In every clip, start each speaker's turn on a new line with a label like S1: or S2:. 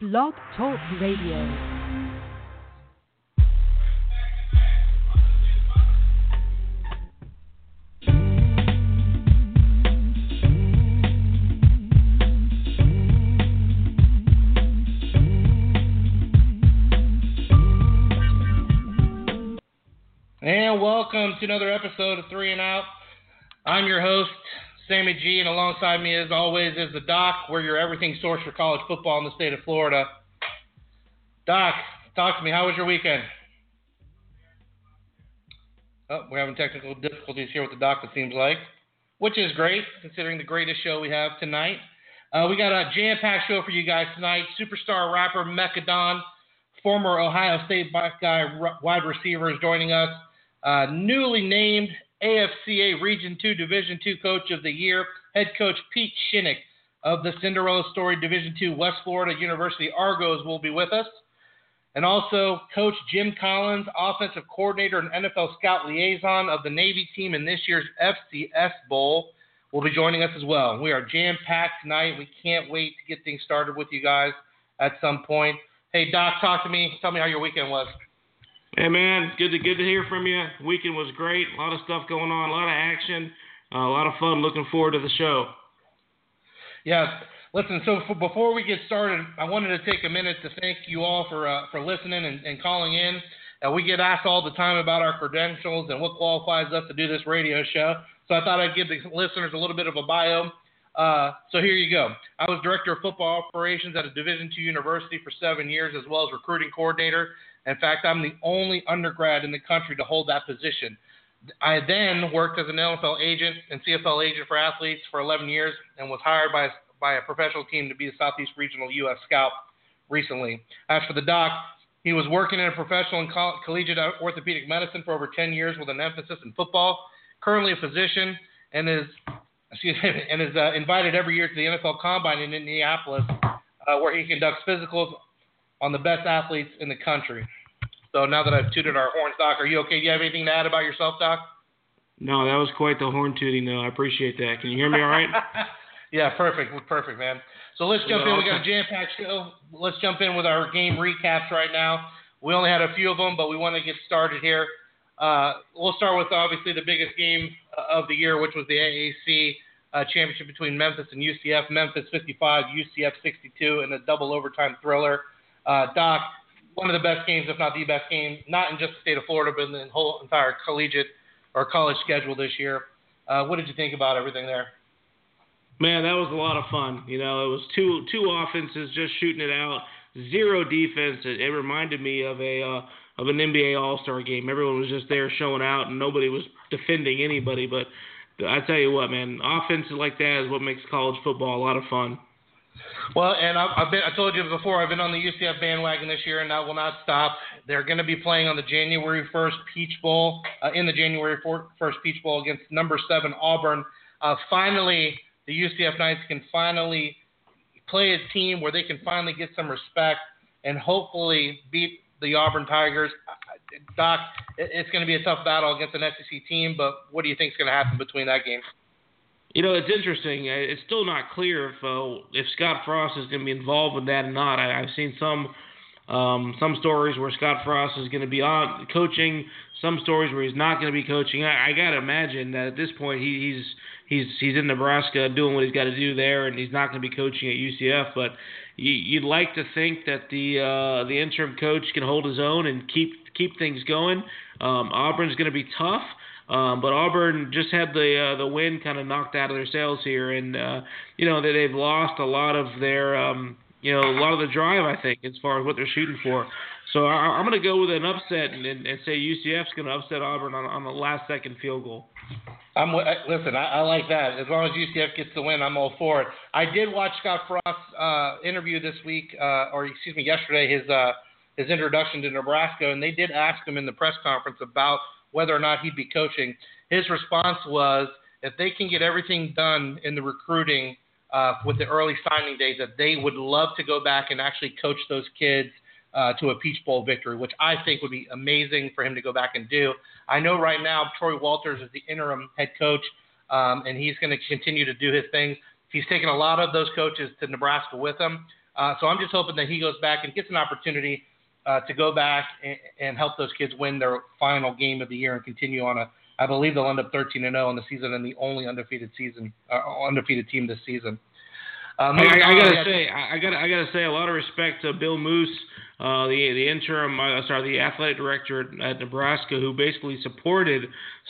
S1: Blog Talk Radio.
S2: And welcome to another episode of Three and Out. I'm your host, Sammy G, and alongside me, as always, is the Doc. We're your everything source for college football in the state of Florida. Doc, talk to me. How was your weekend? Oh, we're having technical difficulties here with the Doc, it seems like, which is great considering the greatest show we have tonight. Uh, we got a jam-packed show for you guys tonight. Superstar rapper Mekka Don, former Ohio State Buckeye wide receiver, is joining us. Uh, newly named AFCA Region 2 Division 2 Coach of the Year, head coach Pete Shinnick of the Cinderella Story Division 2 West Florida University Argos will be with us. And also Coach Jim Collins, offensive coordinator and NFL scout liaison of the Navy team in this year's FCS Bowl, will be joining us as well. We are jam-packed tonight. We can't wait to get things started with you guys at some point. Hey Doc, talk to me. Tell me how your weekend was.
S3: Hey man, good to good to hear from you. Weekend was great. A lot of stuff going on, a lot of action, uh, a lot of fun. Looking forward to the show.
S2: Yeah, listen. So for, before we get started, I wanted to take a minute to thank you all for uh, for listening and, and calling in. Uh, we get asked all the time about our credentials and what qualifies us to do this radio show. So I thought I'd give the listeners a little bit of a bio. Uh, so here you go. I was director of football operations at a Division II university for seven years, as well as recruiting coordinator in fact, I'm the only undergrad in the country to hold that position. I then worked as an NFL agent and CFL agent for athletes for 11 years and was hired by, by a professional team to be a Southeast Regional U.S. Scout recently. As for the doc, he was working in a professional and coll- collegiate orthopedic medicine for over 10 years with an emphasis in football. Currently a physician and is excuse me, and is uh, invited every year to the NFL Combine in Indianapolis, uh, where he conducts physicals on the best athletes in the country. So now that I've tooted our horns, Doc, are you okay? Do you have anything to add about yourself, Doc?
S3: No, that was quite the horn tooting, though. I appreciate that. Can you hear me all right?
S2: yeah, perfect. Perfect, man. So let's jump in. We got a jam packed show. Let's jump in with our game recaps right now. We only had a few of them, but we want to get started here. Uh, we'll start with obviously the biggest game of the year, which was the AAC uh, championship between Memphis and UCF. Memphis 55, UCF 62, in a double overtime thriller. Uh, Doc, one of the best games, if not the best game, not in just the state of Florida, but in the whole entire collegiate or college schedule this year. Uh, what did you think about everything there?
S3: Man, that was a lot of fun. You know, it was two two offenses just shooting it out, zero defense. It, it reminded me of a uh, of an NBA All Star game. Everyone was just there showing out, and nobody was defending anybody. But I tell you what, man, offenses like that is what makes college football a lot of fun.
S2: Well, and I've been, I told you before, I've been on the UCF bandwagon this year, and that will not stop. They're going to be playing on the January 1st Peach Bowl, uh, in the January 1st Peach Bowl against number seven Auburn. Uh, finally, the UCF Knights can finally play a team where they can finally get some respect and hopefully beat the Auburn Tigers. Doc, it's going to be a tough battle against an SEC team, but what do you think is going to happen between that game?
S3: You know, it's interesting. It's still not clear if uh, if Scott Frost is going to be involved with that or not. I, I've seen some um, some stories where Scott Frost is going to be on coaching, some stories where he's not going to be coaching. I, I got to imagine that at this point he, he's he's he's in Nebraska doing what he's got to do there, and he's not going to be coaching at UCF. But you, you'd like to think that the uh, the interim coach can hold his own and keep keep things going. Um, Auburn's going to be tough. Um, but Auburn just had the uh, the wind kind of knocked out of their sails here, and uh, you know that they've lost a lot of their um, you know a lot of the drive I think as far as what they're shooting for. So I, am going to go with an upset and, and, and say UCF's going to upset Auburn on, on the last second field goal.
S2: I'm listen. I, I, like that. As long as UCF gets the win, I'm all for it. I did watch Scott Frost's uh, interview this week, uh, or excuse me, yesterday. His uh, his introduction to Nebraska, and they did ask him in the press conference about whether or not he'd be coaching. His response was if they can get everything done in the recruiting uh, with the early signing days, that they would love to go back and actually coach those kids uh, to a Peach Bowl victory, which I think would be amazing for him to go back and do. I know right now Troy Walters is the interim head coach, um, and he's going to continue to do his thing. He's taken a lot of those coaches to Nebraska with him. Uh, so I'm just hoping that he goes back and gets an opportunity uh, to go back and, and help those kids win their final game of the year and continue on a. I believe they'll end up 13 and 0 in the season and the only undefeated season, uh, undefeated team this season.
S3: Um, I, I, gotta say, I gotta, I gotta say, a lot of respect to Bill Moos, uh, the the interim, uh, sorry, the athletic director at Nebraska, who basically supported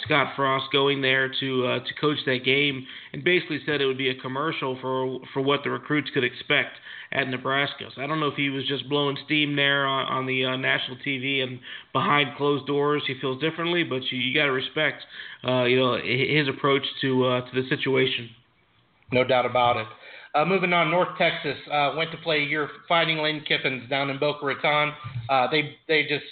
S3: Scott Frost going there to uh, to coach that game, and basically said it would be a commercial for for what the recruits could expect at Nebraska. So I don't know if he was just blowing steam there on, on the uh, national TV and behind closed doors he feels differently, but you, you got to respect, uh, you know, his approach to uh, to the situation.
S2: No doubt about it. Uh, moving on, North Texas uh, went to play your Fighting Lane Kiffins down in Boca Raton. Uh, they they just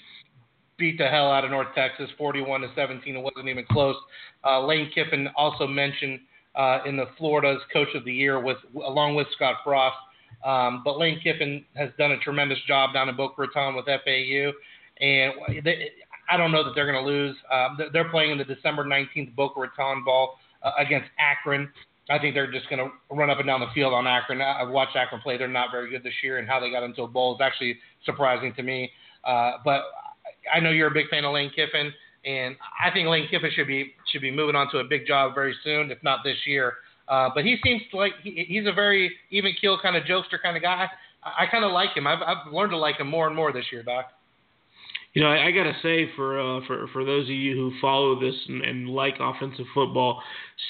S2: beat the hell out of North Texas, 41 to 17. It wasn't even close. Uh, Lane Kiffin also mentioned uh, in the Florida's Coach of the Year with along with Scott Frost. Um, but Lane Kiffin has done a tremendous job down in Boca Raton with FAU, and they, I don't know that they're going to lose. Um, they're playing in the December 19th Boca Raton ball uh, against Akron. I think they're just going to run up and down the field on Akron. I've watched Akron play; they're not very good this year, and how they got into a bowl is actually surprising to me. Uh, but I know you're a big fan of Lane Kiffin, and I think Lane Kiffin should be should be moving on to a big job very soon, if not this year. Uh, but he seems like he, he's a very even keel kind of jokester kind of guy. I, I kind of like him. I've, I've learned to like him more and more this year, Doc.
S3: You know, I, I gotta say for uh, for for those of you who follow this and, and like offensive football,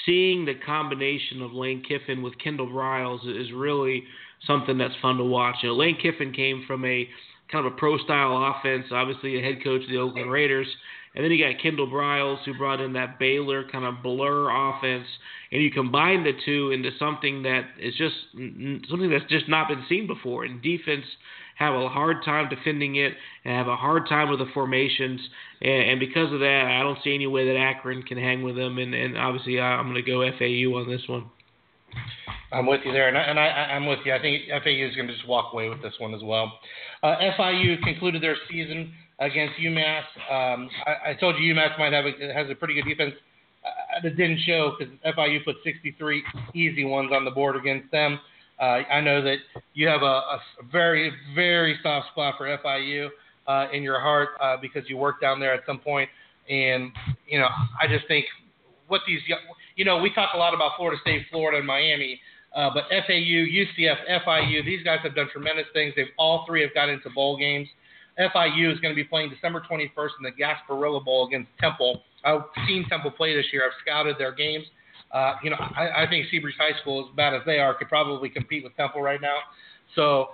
S3: seeing the combination of Lane Kiffin with Kendall Briles is really something that's fun to watch. You know, Lane Kiffin came from a kind of a pro style offense, obviously a head coach of the Oakland Raiders. And then you got Kendall Briles, who brought in that Baylor kind of blur offense, and you combine the two into something that is just something that's just not been seen before. And defense have a hard time defending it and have a hard time with the formations. And, and because of that, I don't see any way that Akron can hang with them. And, and obviously, I, I'm going to go FAU on this one.
S2: I'm with you there, and, I, and I, I'm with you. I think FAU is going to just walk away with this one as well. Uh, FIU concluded their season against UMass. Um, I, I, told you UMass might have a, has a pretty good defense. Uh, it didn't show because FIU put 63 easy ones on the board against them. Uh, I know that you have a, a, very, very soft spot for FIU uh, in your heart uh, because you worked down there at some point. and you know I just think what these, you know, we talk a lot about Florida State, Florida, and Miami. Uh, but FAU, UCF, FIU, these guys have done tremendous things. They've all three have got into bowl games. FIU is going to be playing December 21st in the Gasparilla Bowl against Temple. I've seen Temple play this year. I've scouted their games. Uh, you know, I, I think Seabreeze High School, as bad as they are, could probably compete with Temple right now. So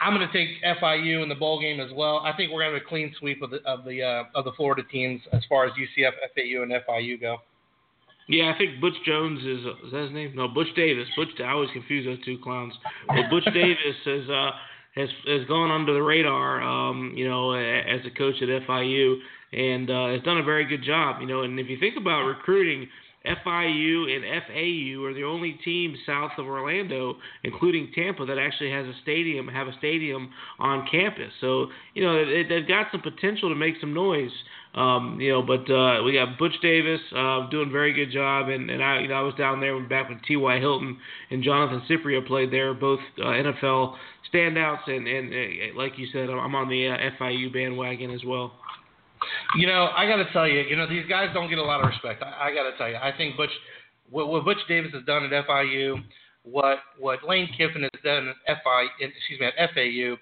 S2: I'm going to take FIU in the bowl game as well. I think we're going to have a clean sweep of the of the uh, of the Florida teams as far as UCF, FAU, and FIU go.
S3: Yeah, I think Butch Jones is is that his name? No, Butch Davis. Butch. I always confuse those two clowns. But Butch Davis has uh, has has gone under the radar. Um, you know, as a coach at FIU, and uh, has done a very good job. You know, and if you think about recruiting FIU and FAU are the only teams south of Orlando, including Tampa, that actually has a stadium, have a stadium on campus. So you know they, they've got some potential to make some noise. Um, you know, but uh, we got Butch Davis uh, doing a very good job, and, and I, you know, I was down there back when T.Y. Hilton and Jonathan Cyprien played there, both uh, NFL standouts, and, and uh, like you said, I'm on the uh, FIU bandwagon as well.
S2: You know, I got to tell you, you know, these guys don't get a lot of respect. I, I got to tell you, I think Butch, what, what Butch Davis has done at FIU, what what Lane Kiffin has done at FI, excuse me, at FAU,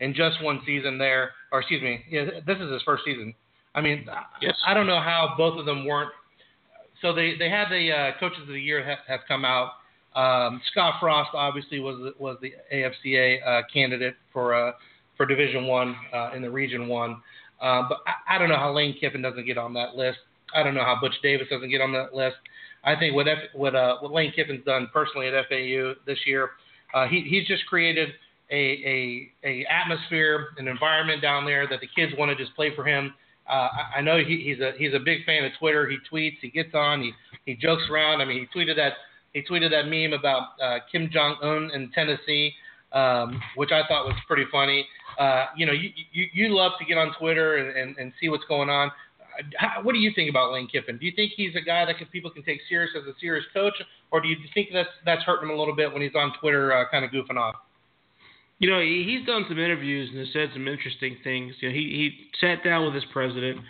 S2: in just one season there, or excuse me, yeah, this is his first season. I mean, yes. I don't know how both of them weren't. So they they had the uh, coaches of the year have, have come out. Um, Scott Frost obviously was was the AFCA uh, candidate for uh, for Division One uh, in the Region One. Uh, but I, I don't know how Lane Kiffin doesn't get on that list. I don't know how Butch Davis doesn't get on that list. I think what F, what uh, what Lane Kiffin's done personally at FAU this year, uh, he he's just created a, a a atmosphere, an environment down there that the kids want to just play for him. Uh, I, I know he, he's a he's a big fan of Twitter. He tweets, he gets on, he he jokes around. I mean, he tweeted that he tweeted that meme about uh, Kim Jong Un in Tennessee, um, which I thought was pretty funny. Uh, you know, you, you you love to get on Twitter and, and, and see what's going on. How, what do you think about Lane Kiffin? Do you think he's a guy that can, people can take serious as a serious coach, or do you think that's that's hurting him a little bit when he's on Twitter, uh, kind of goofing off?
S3: You know, he, he's done some interviews and has said some interesting things. You know, he he sat down with his president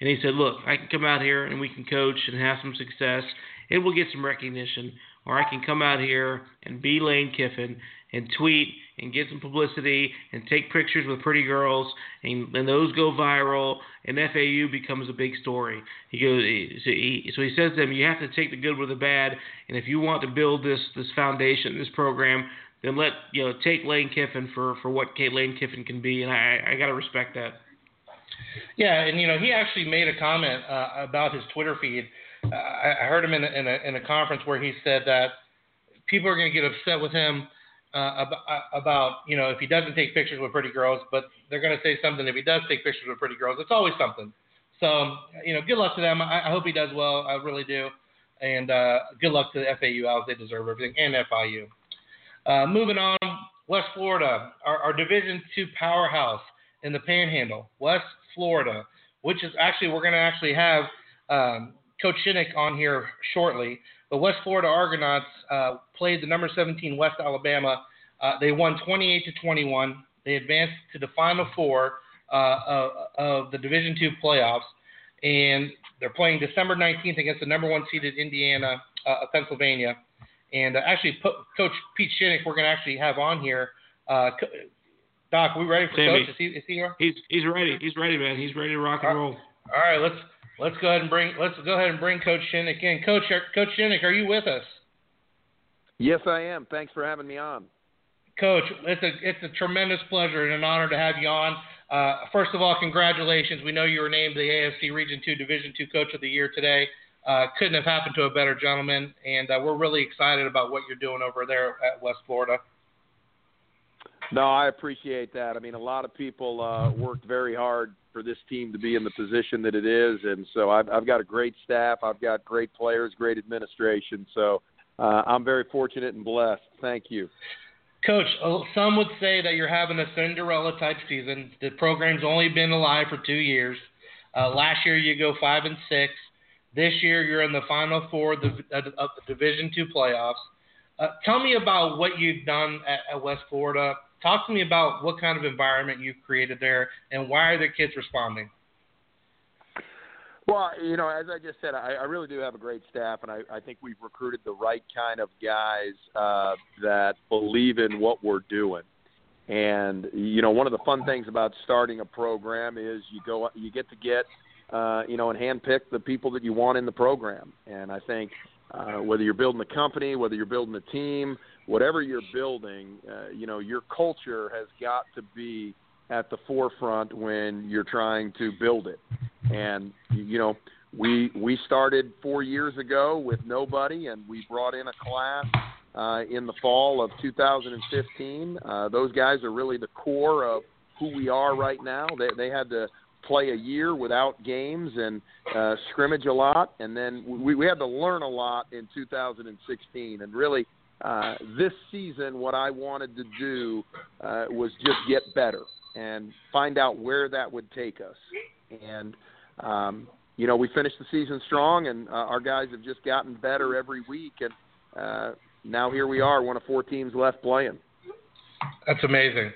S3: and he said, "Look, I can come out here and we can coach and have some success, and we'll get some recognition, or I can come out here and be Lane Kiffin and tweet and get some publicity and take pictures with pretty girls and, and those go viral and FAU becomes a big story. He goes so he, so he says to them you have to take the good with the bad and if you want to build this this foundation this program then let you know take Lane Kiffin for for what Kate Lane Kiffin can be and I I got to respect that.
S2: Yeah, and you know he actually made a comment uh, about his Twitter feed. Uh, I, I heard him in a, in a in a conference where he said that people are going to get upset with him uh, about, uh, you know if he doesn't take pictures with pretty girls, but they're going to say something if he does take pictures with pretty girls. It's always something. So you know, good luck to them. I, I hope he does well. I really do. And uh, good luck to the FAU Owls. They deserve everything, and FIU. Uh, moving on, West Florida, our, our Division two powerhouse in the Panhandle, West Florida, which is actually we're going to actually have um, Coach Shinnick on here shortly. The West Florida Argonauts uh, played the number 17 West Alabama. Uh, they won 28 to 21. They advanced to the Final Four uh, of, of, the Division Two playoffs, and they're playing December 19th against the number one seeded Indiana, uh, Pennsylvania. And uh, actually, Coach Pete Shinnick, we're going to actually have on here. Uh, Doc, we ready for
S3: Sammy,
S2: Coach? Is he, is he here?
S3: He's he's ready. He's ready, man. He's ready to rock and roll.
S2: All right, let's let's go ahead and bring let's go ahead and bring Coach Shinnick in. Coach Coach Shinnick, are you with us?
S4: Yes, I am. Thanks for having me on.
S2: Coach, it's a it's a tremendous pleasure and an honor to have you on. Uh, first of all, congratulations. We know you were named the AFC Region Two Division Two Coach of the Year today. Uh, couldn't have happened to a better gentleman, and uh, we're really excited about what you're doing over there at West Florida.
S4: No, I appreciate that. I mean, a lot of people uh, worked very hard for this team to be in the position that it is, and so I've, I've got a great staff. I've got great players, great administration. So uh, I'm very fortunate and blessed. Thank you.
S2: Coach, uh, some would say that you're having a Cinderella type season. The program's only been alive for two years. Uh, last year you go five and six. This year you're in the final four of the, of the Division two playoffs. Uh, tell me about what you've done at, at West Florida Talk to me about what kind of environment you've created there and why are the kids responding?
S4: Well, you know, as I just said, I, I really do have a great staff, and I, I think we've recruited the right kind of guys uh, that believe in what we're doing. And you know, one of the fun things about starting a program is you go, you get to get, uh, you know, and handpick the people that you want in the program. And I think uh, whether you're building a company, whether you're building a team, whatever you're building, uh, you know, your culture has got to be at the forefront when you're trying to build it. And you know, we we started four years ago with nobody, and we brought in a class uh, in the fall of 2015. Uh, those guys are really the core of who we are right now. They they had to play a year without games and uh, scrimmage a lot, and then we, we had to learn a lot in 2016. And really, uh, this season, what I wanted to do uh, was just get better and find out where that would take us. And um, you know, we finished the season strong, and uh, our guys have just gotten better every week. And uh, now here we are, one of four teams left playing.
S2: That's amazing.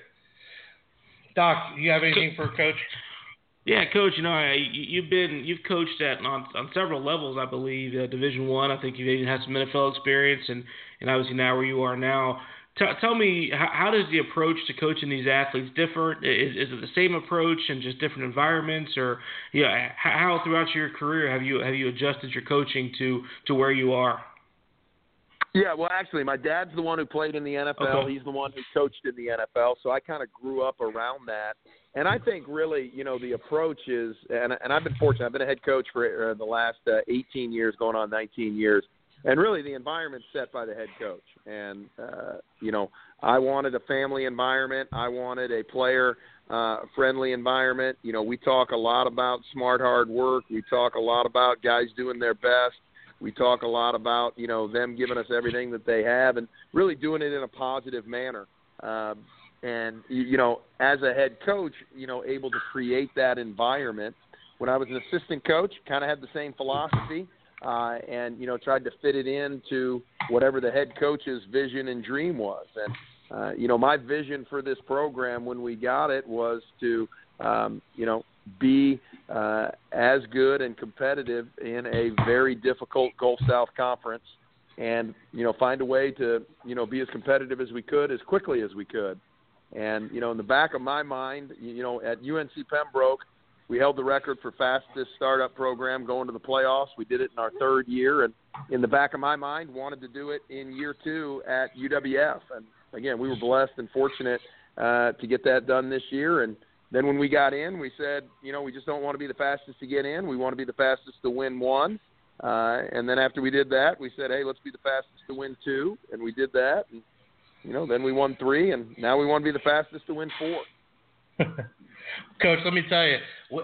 S2: Doc, you have anything for Coach?
S3: Yeah, coach. You know, I, you've been you've coached at on on several levels, I believe. Uh, Division One. I. I think you've even had some NFL experience, and and obviously now where you are now. T- tell me, how, how, does the approach to coaching these athletes differ? Is, is it the same approach and just different environments, or yeah, how throughout your career have you have you adjusted your coaching to to where you are?
S4: Yeah, well, actually, my dad's the one who played in the NFL. Okay. He's the one who coached in the NFL, so I kind of grew up around that. And I think really, you know, the approach is, and, and I've been fortunate. I've been a head coach for uh, the last uh, 18 years, going on 19 years, and really the environment's set by the head coach. And uh, you know, I wanted a family environment. I wanted a player uh, friendly environment. You know, we talk a lot about smart hard work. We talk a lot about guys doing their best. We talk a lot about you know them giving us everything that they have and really doing it in a positive manner. Uh, and you know, as a head coach, you know, able to create that environment. When I was an assistant coach, kind of had the same philosophy, uh, and you know, tried to fit it into whatever the head coach's vision and dream was. And uh, you know, my vision for this program when we got it was to, um, you know, be uh, as good and competitive in a very difficult Gulf South conference, and you know, find a way to, you know, be as competitive as we could as quickly as we could. And you know, in the back of my mind, you know, at UNC Pembroke, we held the record for fastest startup program going to the playoffs. We did it in our third year, and in the back of my mind, wanted to do it in year two at UWF. And again, we were blessed and fortunate uh, to get that done this year. And then when we got in, we said, you know, we just don't want to be the fastest to get in. We want to be the fastest to win one. Uh, and then after we did that, we said, hey, let's be the fastest to win two, and we did that. And you know, then we won three, and now we want to be the fastest to win four.
S2: Coach, let me tell you,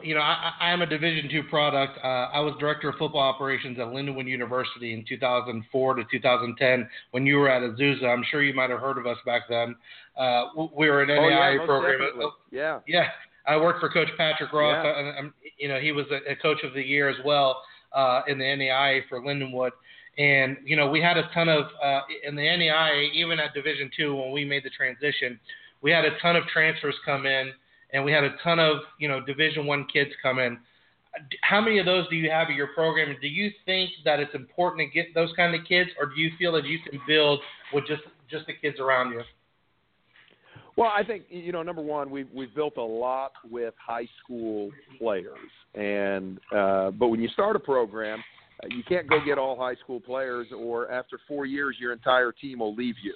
S2: you know, I, I am a Division two product. Uh, I was director of football operations at Lindenwood University in 2004 to 2010 when you were at Azusa. I'm sure you might have heard of us back then. Uh, we were an NAIA
S4: oh, yeah,
S2: program.
S4: Definitely. Yeah.
S2: Yeah. I worked for Coach Patrick Ross.
S4: yeah.
S2: and you know he was a, a coach of the year as well uh, in the NAIA for Lindenwood. And you know we had a ton of uh, in the NAIA, even at Division two when we made the transition, we had a ton of transfers come in and we had a ton of you know Division One kids come in. How many of those do you have at your program? Do you think that it's important to get those kind of kids, or do you feel that you can build with just just the kids around you?
S4: Well, I think you know, number one, we've we've built a lot with high school players, and uh, but when you start a program, you can't go get all high school players, or after four years, your entire team will leave you.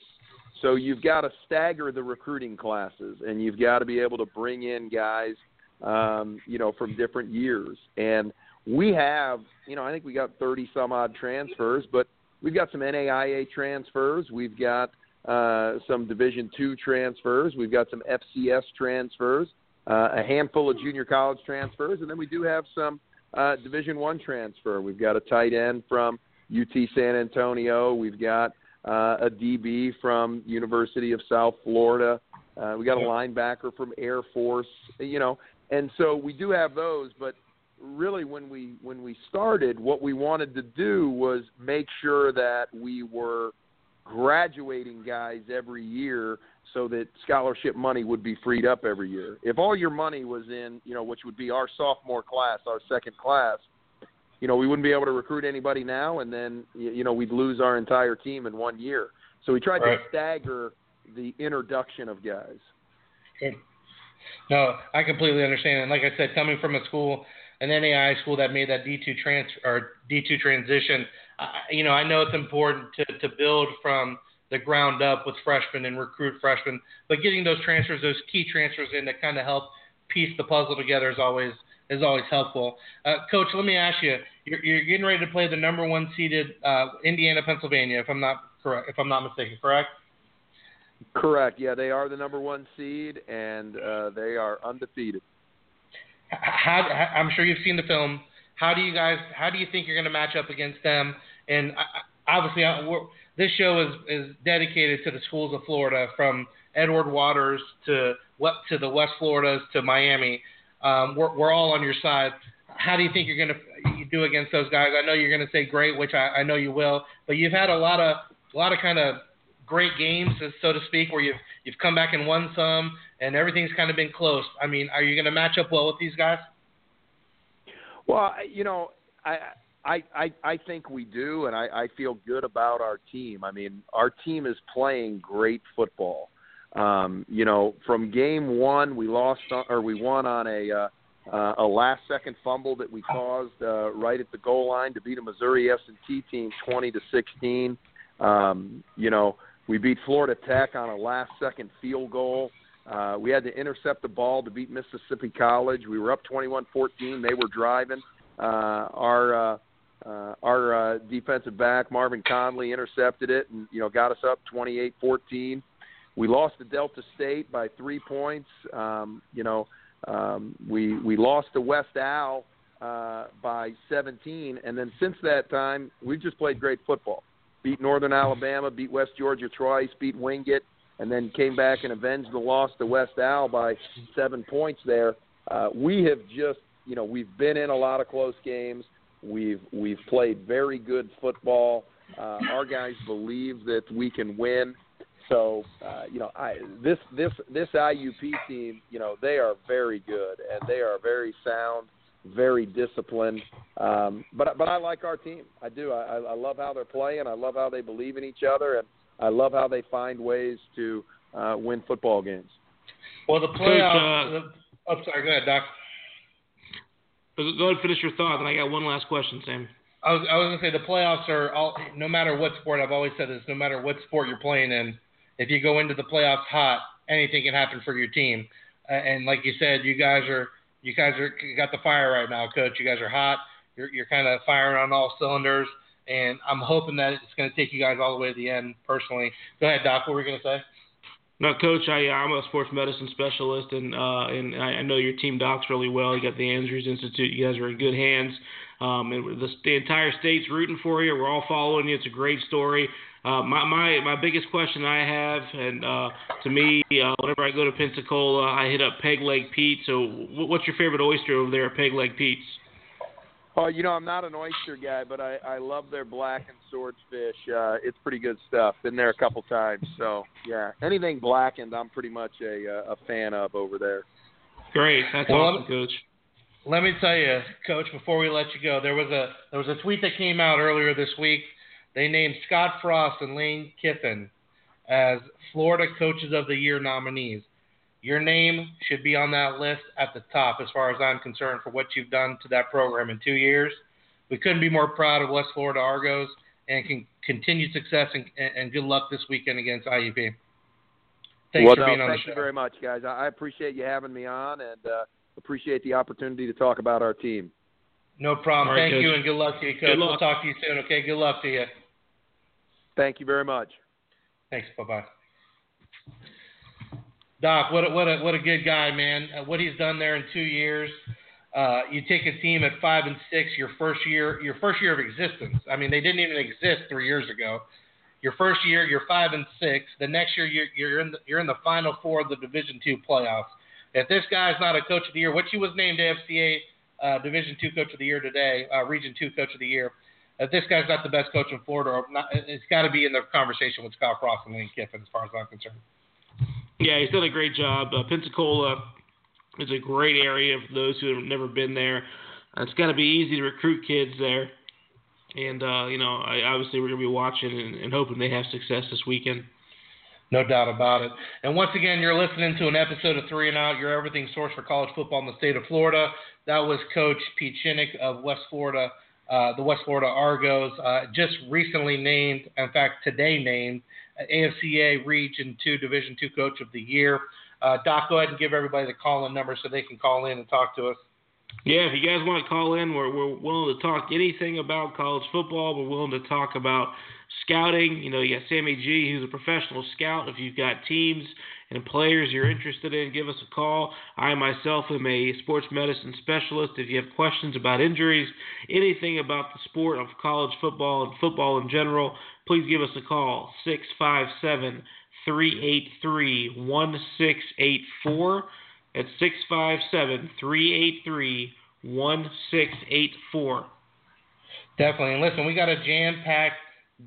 S4: So you've got to stagger the recruiting classes, and you've got to be able to bring in guys, um, you know, from different years. And we have, you know, I think we got 30 some odd transfers, but we've got some NAIA transfers. We've got uh, some Division two transfers. We've got some FCS transfers, uh, a handful of junior college transfers, and then we do have some uh, Division one transfer. We've got a tight end from UT San Antonio. We've got uh, a DB from University of South Florida. Uh, we got a linebacker from Air Force, you know, and so we do have those. But really, when we when we started, what we wanted to do was make sure that we were graduating guys every year so that scholarship money would be freed up every year. If all your money was in, you know, which would be our sophomore class, our second class, you know, we wouldn't be able to recruit anybody now, and then you know we'd lose our entire team in one year. So we tried
S2: right.
S4: to stagger the introduction of guys.
S2: No, I completely understand. And like I said, coming from a school, an NAI school that made that D2 transfer or D2 transition, I, you know, I know it's important to to build from the ground up with freshmen and recruit freshmen, but getting those transfers, those key transfers in to kind of help piece the puzzle together is always is always helpful. Uh, Coach, let me ask you: you're, you're, getting ready to play the number one seeded uh, Indiana, Pennsylvania, if I'm not correct, if I'm not mistaken, correct?
S4: Correct. Yeah, they are the number one seed, and uh, they are undefeated.
S2: How, I'm sure you've seen the film. How do you guys? How do you think you're going to match up against them? And obviously, uh, this show is is dedicated to the schools of Florida, from Edward Waters to to the West Floridas to Miami um, we're, we're all on your side. How do you think you're going to do against those guys? I know you're going to say great, which I, I know you will, but you've had a lot of a lot of kind of great games, so to speak, where you've you've come back and won some, and everything's kind of been close. I mean, are you going to match up well with these guys?
S4: Well, you know, I. I, I, I think we do, and I, I feel good about our team. I mean, our team is playing great football. Um, you know, from game one, we lost or we won on a uh, uh, a last second fumble that we caused uh, right at the goal line to beat a Missouri S&T team 20 to 16. Um, you know, we beat Florida Tech on a last second field goal. Uh, we had to intercept the ball to beat Mississippi College. We were up 21-14. They were driving. Uh, our uh, uh, our uh, defensive back Marvin Conley intercepted it and you know got us up 28-14. We lost to Delta State by three points. Um, you know, um, we we lost to West Al uh, by 17, and then since that time, we've just played great football. Beat Northern Alabama, beat West Georgia twice, beat Wingate, and then came back and avenged the loss to West Al by seven points there. Uh, we have just, you know, we've been in a lot of close games. We've we've played very good football. Uh, our guys believe that we can win so uh, you know, I this this this IUP team, you know, they are very good and they are very sound, very disciplined. Um, but but I like our team. I do. I, I love how they're playing. I love how they believe in each other, and I love how they find ways to uh, win football games.
S2: Well, the playoffs. Coach, uh, oh, sorry. Go ahead, Doc.
S3: Go ahead and finish your thought, and I got one last question, Sam.
S2: I was, I was going to say the playoffs are all. No matter what sport, I've always said this. No matter what sport you're playing in, if you go into the playoffs hot, anything can happen for your team. Uh, and like you said, you guys are you guys are you got the fire right now, coach. You guys are hot. You're you're kind of firing on all cylinders, and I'm hoping that it's going to take you guys all the way to the end. Personally, go ahead, Doc. What were you going to say?
S3: No, coach, I, I'm a sports medicine specialist, and uh, and I know your team docs really well. You got the Andrews Institute. You guys are in good hands. Um, and the, the entire state's rooting for you. We're all following you. It's a great story. Uh, my my my biggest question I have, and uh, to me, uh, whenever I go to Pensacola, I hit up Peg Leg Pete. So, what's your favorite oyster over there at Peg Leg Pete's?
S4: Oh, you know, I'm not an oyster guy, but I I love their blackened swordfish. Uh, it's pretty good stuff. Been there a couple times, so yeah. Anything blackened, I'm pretty much a uh, a fan of over there.
S3: Great, that's well, awesome, Coach.
S2: Let me tell you, Coach. Before we let you go, there was a there was a tweet that came out earlier this week they named Scott Frost and Lane Kiffin as Florida Coaches of the Year nominees. Your name should be on that list at the top, as far as I'm concerned, for what you've done to that program in two years. We couldn't be more proud of West Florida Argos and can continued success and, and good luck this weekend against IUP.
S4: Thanks well, for being no, on the show. Thank you very much, guys. I appreciate you having me on and uh, appreciate the opportunity to talk about our team.
S2: No problem. Right, Thank Coach. you and good luck to you, Coach. We'll talk to you soon. Okay. Good luck to you.
S4: Thank you very much.
S2: Thanks. Bye bye. Doc, what a, what a what a good guy, man. Uh, what he's done there in two years. Uh, you take a team at five and six, your first year, your first year of existence. I mean, they didn't even exist three years ago. Your first year, you're five and six. The next year, you're, you're in the, you're in the final four of the Division two playoffs. If this guy's not a coach of the year, which he was named AFCA uh, Division two coach of the year today, uh, Region two coach of the year, if this guy's not the best coach in Florida, or not, it's got to be in the conversation with Scott Frost and Lane Kiffin, as far as I'm concerned.
S3: Yeah, he's done a great job. Uh, Pensacola is a great area for those who have never been there. Uh, it's got to be easy to recruit kids there, and uh, you know, I, obviously we're going to be watching and, and hoping they have success this weekend.
S2: No doubt about it. And once again, you're listening to an episode of Three and Out, your everything source for college football in the state of Florida. That was Coach Pete Shinnick of West Florida uh, the West Florida Argos, uh, just recently named, in fact, today named AFCA Region 2 Division 2 Coach of the Year. Uh, Doc, go ahead and give everybody the call in number so they can call in and talk to us.
S3: Yeah, if you guys want to call in, we're, we're willing to talk anything about college football. We're willing to talk about scouting. You know, you got Sammy G, who's a professional scout. If you've got teams and players you're interested in, give us a call. I myself am a sports medicine specialist. If you have questions about injuries, anything about the sport of college football and football in general, please give us a call 657 383 1684. That's 657 383 1684.
S2: Definitely. And listen, we got a jam packed,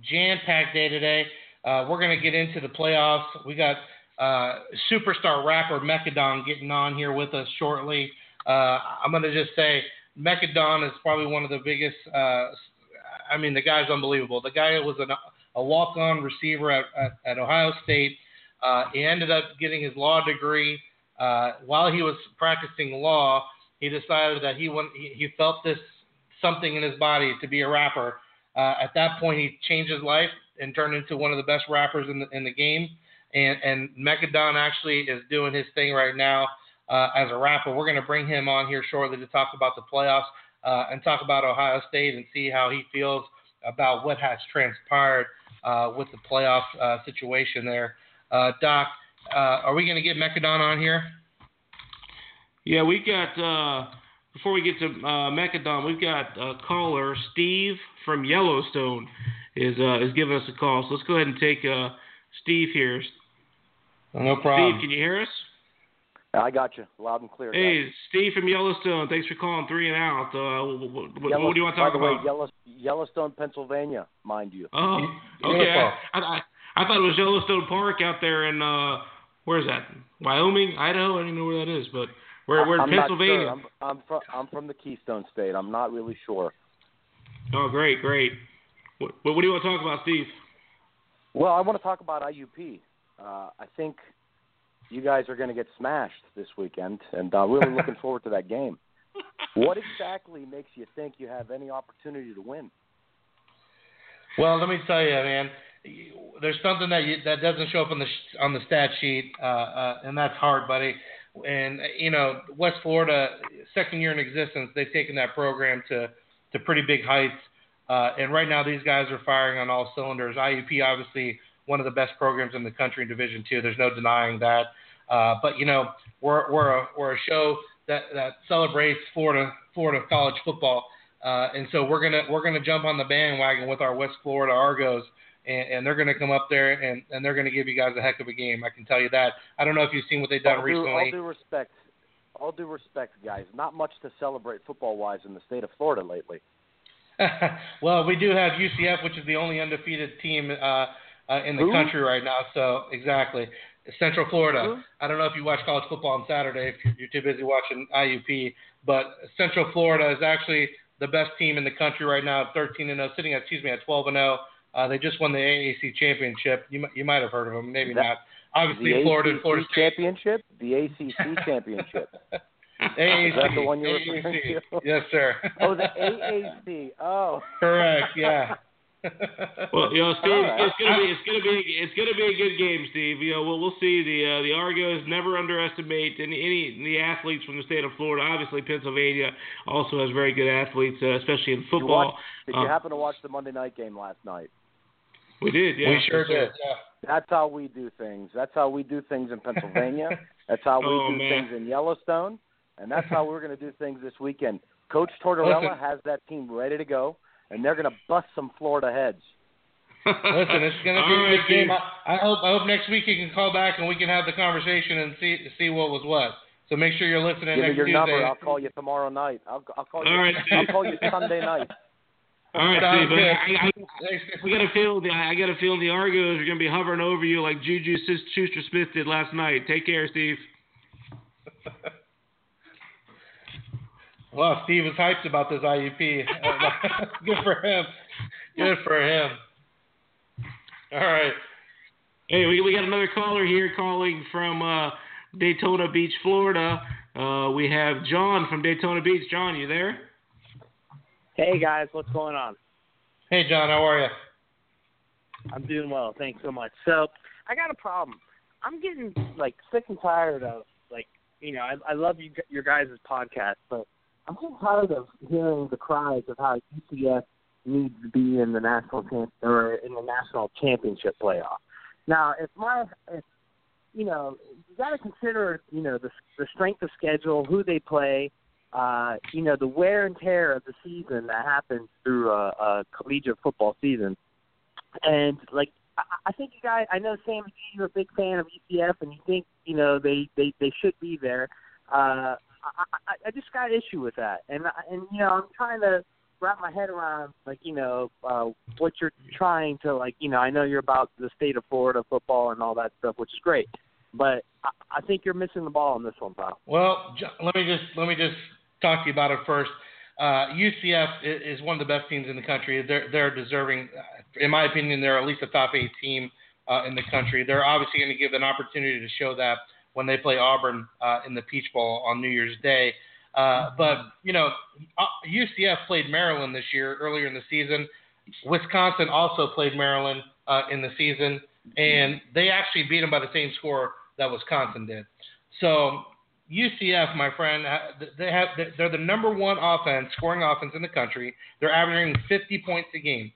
S2: jam packed day today. Uh, we're going to get into the playoffs. We got uh, superstar rapper Mekka Don getting on here with us shortly. Uh, I'm going to just say Mekka Don is probably one of the biggest. I mean, the guy's unbelievable. The guy was an, a walk-on receiver at, at, at Ohio State. Uh, he ended up getting his law degree. Uh, while he was practicing law, he decided that he, went, he, he felt this something in his body to be a rapper. Uh, at that point, he changed his life and turned into one of the best rappers in the in the game and and Mekka Don actually is doing his thing right now uh, as a rapper. We're going to bring him on here shortly to talk about the playoffs uh, and talk about Ohio State and see how he feels about what has transpired uh, with the playoff uh, situation there. Uh, Doc, uh, are we going to get Mekka Don on here?
S3: Yeah, we got. before we get to Mekka Don, we've got caller Steve from Yellowstone is is giving us a call. So let's go ahead and take Steve here.
S2: No problem.
S3: Steve, can you hear us?
S5: I got you loud and clear.
S3: Hey, guys. Steve from Yellowstone. Thanks for calling three and out. Uh, what, what, what, do you want to talk
S5: by the
S3: about?
S5: Way, Yellowstone, Pennsylvania, mind you.
S3: Oh, okay. I, I, I thought it was Yellowstone Park out there in uh, where is that? Wyoming, Idaho. I don't even know where that is, but we're we're in
S5: I'm
S3: Pennsylvania.
S5: Sure. I'm, I'm from I'm from the Keystone State. I'm not really sure.
S3: Oh, great, great. What, what do you want to talk about, Steve?
S5: Well, I want to talk about IUP. Uh, I think you guys are going to get smashed this weekend, and I'm really looking forward to that game. What exactly makes you think you have any opportunity to win?
S2: Well, let me tell you, man. There's something that you, that doesn't show up on the on the stat sheet, uh, uh, and that's hard, buddy. And you know, West Florida, second year in existence, they've taken that program to to pretty big heights. Uh, and right now, these guys are firing on all cylinders. IUP, obviously, one of the best programs in the country in Division Two. There's no denying that. Uh, but you know, we're we're a we're a show that that celebrates Florida Florida college football, uh, and so we're gonna we're gonna jump on the bandwagon with our West Florida Argos. And, and they're going to come up there and, and they're going to give you guys a heck of a game. I can tell you that. I don't know if you've seen what they've done
S5: all
S2: recently.
S5: Due, all due respect, all due respect, guys. Not much to celebrate football-wise in the state of Florida lately.
S2: well, we do have UCF, which is the only undefeated team uh, uh, in the
S5: Who?
S2: country right now. So exactly, Central Florida. I don't know if you watch college football on Saturday if you're, too busy watching IUP, but Central Florida is actually the best team in the country right now, 13 and 0, sitting at excuse me at 12 and 0. Uh, they just won the AAC championship. You might, you might have heard of them, maybe
S5: That-
S2: not. Obviously,
S5: the
S2: Florida,
S5: ACC
S2: Florida State.
S5: championship, the ACC championship.
S2: AAC.
S5: Is that the one you're referring to?
S2: Yes, sir.
S5: Oh, the AAC. Oh,
S2: Correct. Yeah.
S3: Well, you know, Steve,
S5: All right.
S3: it's gonna be it's gonna be it's gonna be a good game, Steve. You know, we'll we'll see. The uh, the Argos never underestimate any any the athletes from the state of Florida. Obviously, Pennsylvania also has very good athletes, uh, especially in
S5: you
S3: football.
S5: watched, did
S3: Uh,
S5: you happen to watch the Monday night game last night?
S3: we did, yeah.
S2: we sure
S3: yes,
S2: did. Yeah.
S5: That's how we do things. That's how we do things in Pennsylvania. that's how we
S3: Oh,
S5: do
S3: man.
S5: things in Yellowstone, and that's how we're going to do things this weekend. Coach Tortorella
S2: Listen.
S5: has that team ready to go, and they're going to bust some Florida heads.
S2: Listen, it's going to be
S3: All
S2: a
S3: right,
S2: good game. I, I hope I hope next week you can call back and we can have the conversation and see see what was what. So make sure you're listening
S5: Give me your
S2: Tuesday.
S5: number. I'll call you tomorrow night. I'll, I'll call you.
S3: All right,
S5: I'll call you Sunday night.
S3: All right,
S2: Sounds
S3: Steve.
S2: good.
S3: I, I, we got a feel. The, I got a feeling the Argos are gonna be hovering over you like Juju Schuster Smith did last night. Take care, Steve.
S2: Well, Steve is hyped about this IUP. good for him. Good for him. All right.
S3: Hey, we we got another caller here calling from uh, Daytona Beach, Florida. Uh, we have John from Daytona Beach. John, you there?
S6: Hey guys, what's going on?
S2: Hey, John, how are you?
S6: I'm doing well, thanks so much. So I got a problem. I'm getting like sick and tired of like you know I, I love you your guys' podcast, but I'm getting tired of hearing the cries of how UCF needs to be in the national champ or in the national championship playoff. Now, if my if you know you got to consider you know the the strength of schedule, who they play, uh, you know, the wear and tear of the season that happens through a, a collegiate football season. And like, I, think you guys, I know Sam, you're a big fan of ECF, and you think you know they they they should be there. Uh, I, I, just got an issue with that, and and you know I'm trying to wrap my head around like you know uh, what you're trying to like you know I know you're about the state of Florida football and all that stuff, which is great, but I, I think you're missing the ball on this one, pal.
S2: Well, let me just let me just talk to you about it first. Uh, UCF is one of the best teams in the country. They're they're deserving, uh, in my opinion, they're at least a top eight team uh, in the country. They're obviously going to give an opportunity to show that when they play Auburn uh, in the Peach Bowl on New Year's Day. Uh, but you know, uh, UCF played Maryland this year earlier in the season. Wisconsin also played Maryland uh, in the season, and they actually beat them by the same score that Wisconsin did. So UCF, my friend, they have they're the number one offense, scoring offense in the country. They're averaging 50 points a game.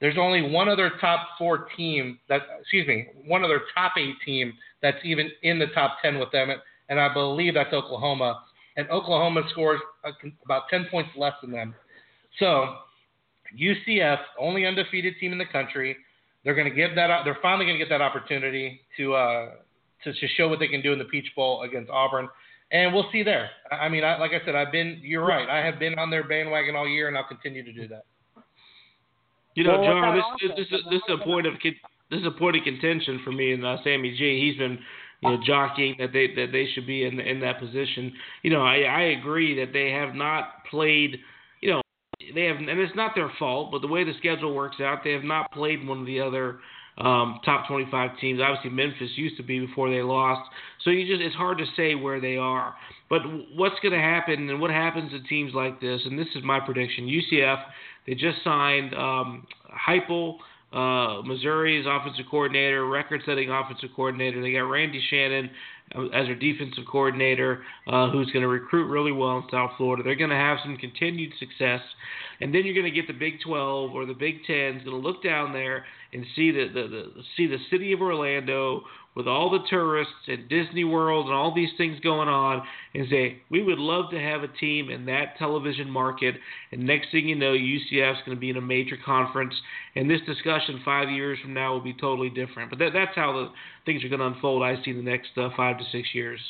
S2: There's only one other top four team that, excuse me, one other top eight team that's even in the top 10 with them, and I believe that's Oklahoma. And Oklahoma scores uh, about 10 points less than them. So UCF, only undefeated team in the country, they're going to give that. They're finally going to get that opportunity to uh, to to show what they can do in the Peach Bowl against Auburn, and we'll see there. I I mean, I, like I said, I've been. You're right. I have been on their bandwagon all year, and I'll continue to do that.
S3: You know,
S6: Well,
S3: John,
S6: that
S3: this
S6: offense,
S3: this is this is a point of con- this is a point of contention for me and uh, Sammy G. He's been you know jockeying that they that they should be in in that position. You know, I I agree that they have not played. You know, they have, and it's not their fault, but the way the schedule works out, they have not played one of the other um, top 25 teams. Obviously, Memphis used to be before they lost. So you just it's hard to say where they are. But what's going to happen and what happens to teams like this? And this is my prediction: UCF they just signed um, Heupel. Uh, Missouri's offensive coordinator, record-setting offensive coordinator. They got Randy Shannon as their defensive coordinator, uh, who's going to recruit really well in South Florida. They're going to have some continued success, and then you're going to get the Big 12 or the Big 10 is going to look down there and see the, the, the see the city of Orlando with all the tourists and Disney World and all these things going on and say, we would love to have a team in that television market. And next thing you know, UCF is going to be in a major conference. And this discussion five years from now will be totally different. But that, that's how the things are going to unfold, I see, in the next uh, five to six years.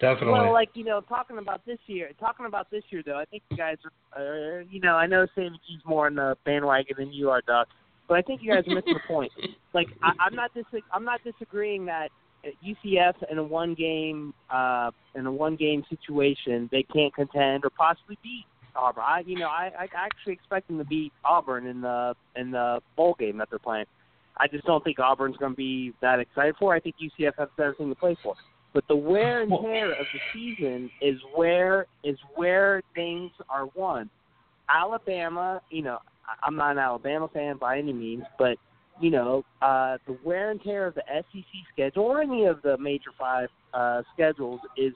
S2: Definitely.
S6: Well, like you know, talking about this year, talking about this year though, I think you guys are, uh, you know, I know Sammy G's more on the bandwagon than you are, Doc. But I think you guys are missing the point. Like I, I'm not dis- I'm not disagreeing that UCF in a one game uh, in a one game situation they can't contend or possibly beat Auburn. I you know I, I actually expect them to beat Auburn in the in the bowl game that they're playing. I just don't think Auburn's going to be that excited for. I think UCF has everything to play for. But the wear and tear of the season is where is where things are won. Alabama, you know, I'm not an Alabama fan by any means, but you know, uh, the wear and tear of the SEC schedule or any of the major five uh, schedules is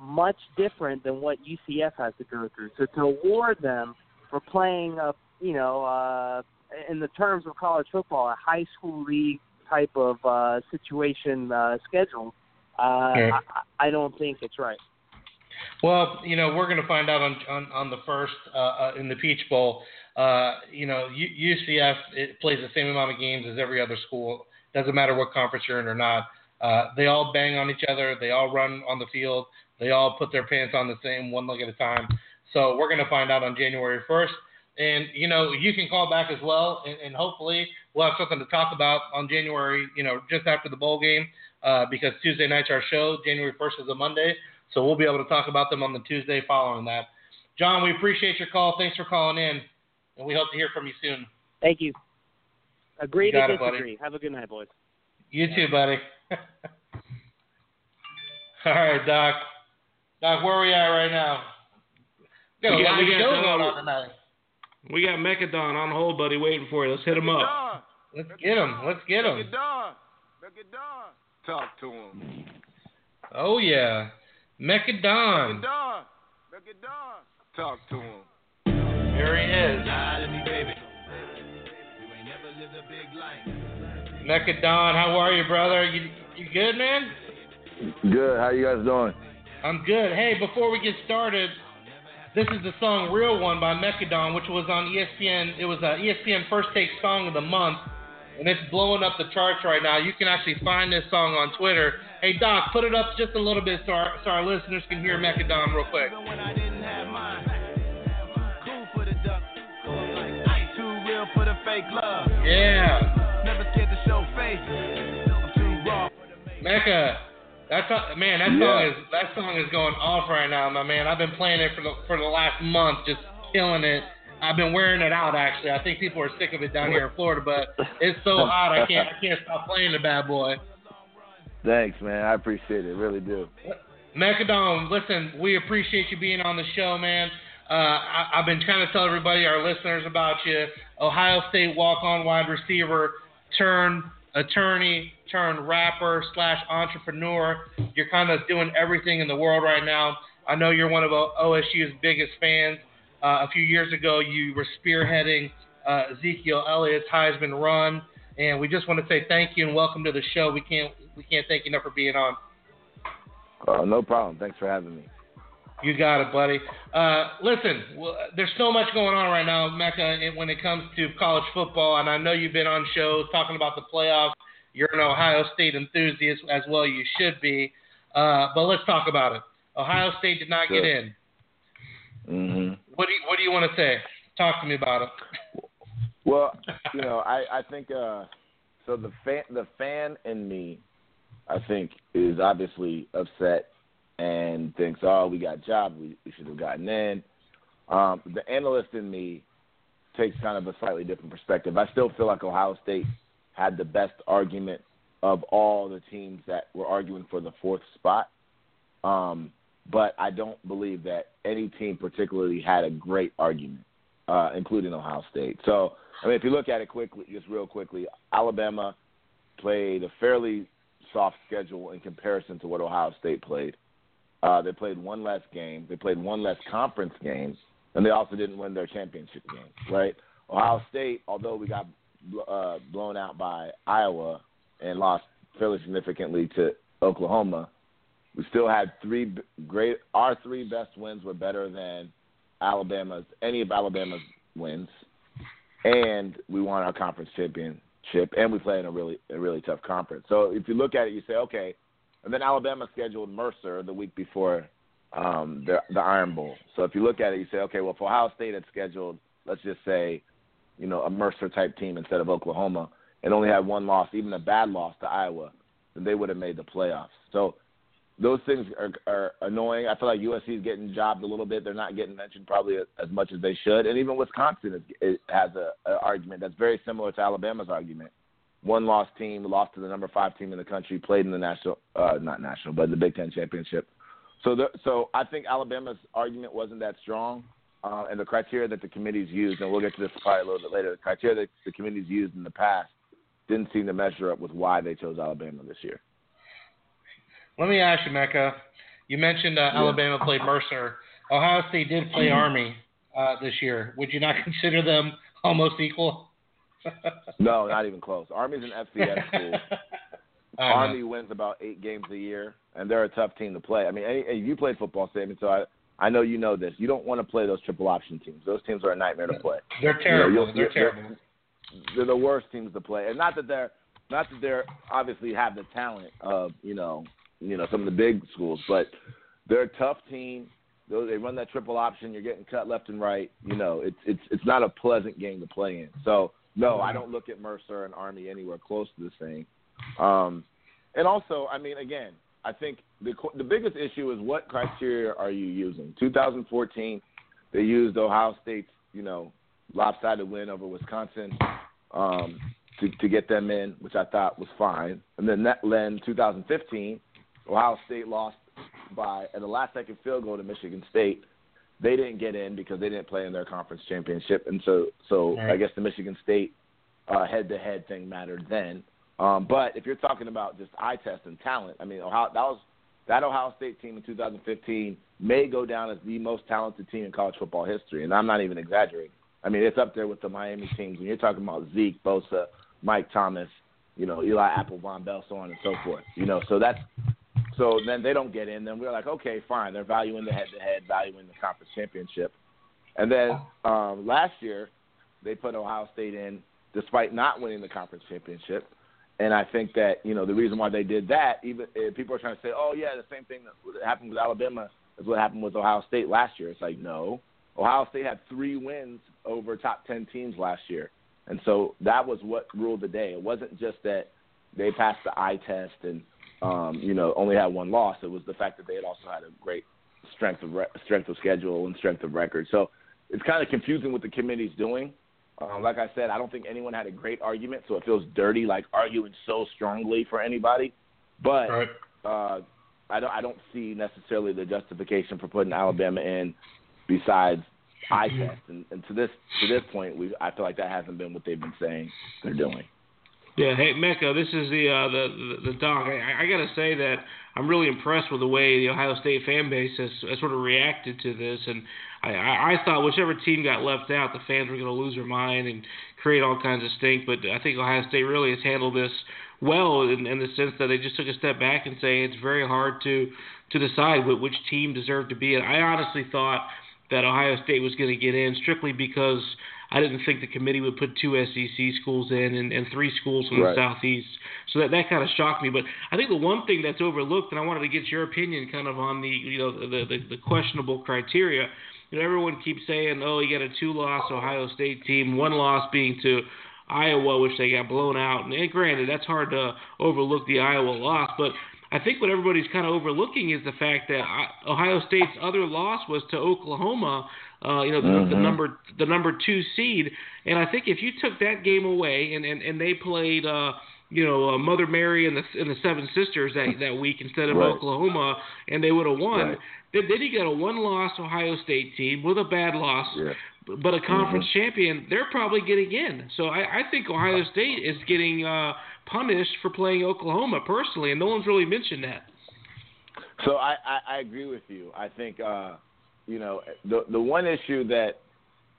S6: much different than what UCF has to go through. So to award them for playing a, you know, uh, in the terms of college football, a high school league type of uh, situation uh, schedule, uh,
S2: Yeah.
S6: I, I don't think it's right.
S2: Well, you know, we're going to find out on on, on the first uh, uh, in the Peach Bowl. Uh, you know, UCF it plays the same amount of games as every other school. Doesn't matter what conference you're in or not. Uh, they all bang on each other. They all run on the field. They all put their pants on the same one leg at a time. So we're going to find out on January 1st. And you know, you can call back as well, and, and hopefully we'll have something to talk about on January. You know, just after the bowl game, uh, because Tuesday night's our show. January 1st is a Monday, so we'll be able to talk about them on the Tuesday following that. John, we appreciate your call. Thanks for calling in, and we hope to hear from you soon.
S6: Thank you. Agree
S2: You
S6: to
S2: got it,
S6: disagree. Have a good night, boys.
S2: You too, buddy. All right, Doc. Doc, where are we at right now? We got a
S3: We got- we got,
S2: shows going on tonight.
S3: We got Mekka Don on hold, buddy, waiting for you. Let's hit him up.
S2: Let's get him. Let's get him.
S7: at Don. Look Don. Talk to him.
S2: Oh yeah,
S7: Look
S2: Mekka Don.
S7: at Don. Look Don. Talk to him.
S2: Here he is. Mekka Don, how are you, brother? You you good, man?
S8: Good. How you guys doing?
S2: I'm good. Hey, before we get started, this is the song "Real One" by Mekka Don, which was on ESPN. It was uh, a ESPN First Take Song of the Month, and it's blowing up the charts right now. You can actually find this song on Twitter. Hey, Doc, put it up just a little bit so our, so our listeners can hear Mekka Don real quick. Yeah. Mekka, that's a, man. That song
S8: Yeah.
S2: is that song is going off right now, my man. I've been playing it for the for the last month, just killing it. I've been wearing it out actually. I think people are sick of it down here in Florida, but it's so hot I can't I can't stop playing the bad boy.
S8: Thanks, man. I appreciate it. Really do.
S2: Mekka Don, listen, we appreciate you being on the show, man. Uh, I, I've been trying to tell everybody, our listeners, about you. Ohio State walk-on wide receiver, turn attorney, turn rapper slash entrepreneur. You're kind of doing everything in the world right now. I know you're one of OSU's biggest fans. Uh, a few years ago, you were spearheading uh, Ezekiel Elliott's Heisman run, and we just want to say thank you and welcome to the show. We can't we can't thank you enough for being on.
S8: Uh, no problem. Thanks for having me.
S2: You got it, buddy. Uh, listen, well, there's so much going on right now, Mekka, when it comes to college football, and I know you've been on shows talking about the playoffs. You're an Ohio State enthusiast as well. You should be. Uh, but let's talk about it. Ohio State did not get in.
S8: hmm
S2: What do you What do you want to say? Talk to me about it.
S8: Well, you know, I I think uh, so the fan the fan in me, I think, is obviously upset and thinks, oh, we got a job, we, we should have gotten in. Um, the analyst in me takes kind of a slightly different perspective. I still feel like Ohio State had the best argument of all the teams that were arguing for the fourth spot. Um, but I don't believe that any team particularly had a great argument, uh, including Ohio State. So, I mean, if you look at it quickly, just real quickly, Alabama played a fairly soft schedule in comparison to what Ohio State played. Uh, they played one less game. They played one less conference game, and they also didn't win their championship game. Right? Ohio State, although we got uh, blown out by Iowa and lost fairly significantly to Oklahoma, we still had three great. Our three best wins were better than Alabama's any of Alabama's wins, and we won our conference championship, and we played in a really a really tough conference. So if you look at it, you say, okay, and then Alabama scheduled Mercer the week before um, the the Iron Bowl. So if you look at it, you say, okay, well, if Ohio State had scheduled, let's just say, you know, a Mercer type team instead of Oklahoma, and only had one loss, even a bad loss to Iowa, then they would have made the playoffs. So those things are, are annoying. I feel like USC is getting jobbed a little bit. They're not getting mentioned probably as much as they should. And even Wisconsin is, it has a, a argument that's very similar to Alabama's argument. One lost team, lost to the number five team in the country, played in the national, uh, not national, but the Big Ten championship. So, the, so I think Alabama's argument wasn't that strong, uh, and the criteria that the committees used, and we'll get to this probably a little bit later. The criteria that the committees used in the past didn't seem to measure up with why they chose Alabama this year.
S2: Let me ask you, Mekka. You mentioned uh, Alabama played Mercer. Ohio State did play Army uh, this year. Would you not consider them almost equal?
S8: no, not even close. Army's an FCS school. Oh, Army wins about eight games a year, and they're a tough team to play. I mean, any, you played football, Sammy, so I I know you know this. You don't want to play those triple option teams. Those teams are a nightmare to play.
S2: They're terrible. You know, they're terrible.
S8: They're, they're the worst teams to play, and not that they're not that they're obviously have the talent of you know you know some of the big schools, but they're a tough team. They run that triple option. You're getting cut left and right. You know, it's it's it's not a pleasant game to play in. So no, I don't look at Mercer and Army anywhere close to the same. Um, and also, I mean, again, I think the the biggest issue is what criteria are you using? 2014, they used Ohio State's you know lopsided win over Wisconsin um, to to get them in, which I thought was fine. And then that then 2015 Ohio State lost by at the last second field goal to Michigan State. They didn't get in because they didn't play in their conference championship, and so so right. I guess the Michigan State head to head thing mattered then. Um, but if you're talking about just eye test and talent, I mean, Ohio, that was that Ohio State team in 2015 may go down as the most talented team in college football history, and I'm not even exaggerating. I mean, it's up there with the Miami teams. When you're talking about Zeke, Bosa, Mike Thomas, you know, Eli Apple, Vonn Bell, so on and so forth. You know, so that's so then they don't get in. Then we're like, okay, fine. They're valuing the head-to-head, valuing the conference championship. And then um, last year, they put Ohio State in despite not winning the conference championship. And I think that you know the reason why they did that, even if people are trying to say, oh yeah, the same thing that happened with Alabama is what happened with Ohio State last year. It's like no, Ohio State had three wins over top ten teams last year, and so that was what ruled the day. It wasn't just that they passed the eye test and um, you know, only had one loss. It was the fact that they had also had a great strength of re- strength of schedule and strength of record. So it's kind of confusing what the committee's doing. Um, like I said, I don't think anyone had a great argument, so it feels dirty, like arguing so strongly for anybody. But right. uh, I don't, I don't see necessarily the justification for putting Alabama in, besides eye test. And, and to this to this point, we I feel like that hasn't been what they've been saying they're doing.
S3: Yeah, hey Mekka, this is the uh, the, the the doc. I, I got to say that I'm really impressed with the way the Ohio State fan base has, has sort of reacted to this, and I, I, I thought whichever team got left out, the fans were going to lose their mind and create all kinds of stink. But I think Ohio State really has handled this well in, in the sense that they just took a step back and say it's very hard to to decide which team deserved to be in. I honestly thought that Ohio State was going to get in strictly because I didn't think the committee would put two SEC schools in and, and three schools from right. the southeast. So that that kind of shocked me. But I think the one thing that's overlooked, and I wanted to get your opinion, kind of on the you know the the, the questionable criteria. You know, everyone keeps saying, oh, you got a two-loss Ohio State team, one loss being to Iowa, which they got blown out. And, and granted, that's hard to overlook the Iowa loss, but I think what everybody's kind of overlooking is the fact that Ohio State's other loss was to Oklahoma, uh, you know, the,
S8: mm-hmm.
S3: the number the number two seed. And I think if you took that game away and and, and they played. Uh, you know, uh, Mother Mary and the and the Seven Sisters that that week instead of
S8: right.
S3: Oklahoma, and they would have won.
S8: Right.
S3: Then, then you got a one-loss Ohio State team with a bad loss,
S8: Yeah.
S3: But a conference
S8: Mm-hmm.
S3: champion. They're probably getting in. So I, I think Ohio State is getting uh, punished for playing Oklahoma personally, and no one's really mentioned that.
S8: So I, I, I agree with you. I think uh, you know the the one issue that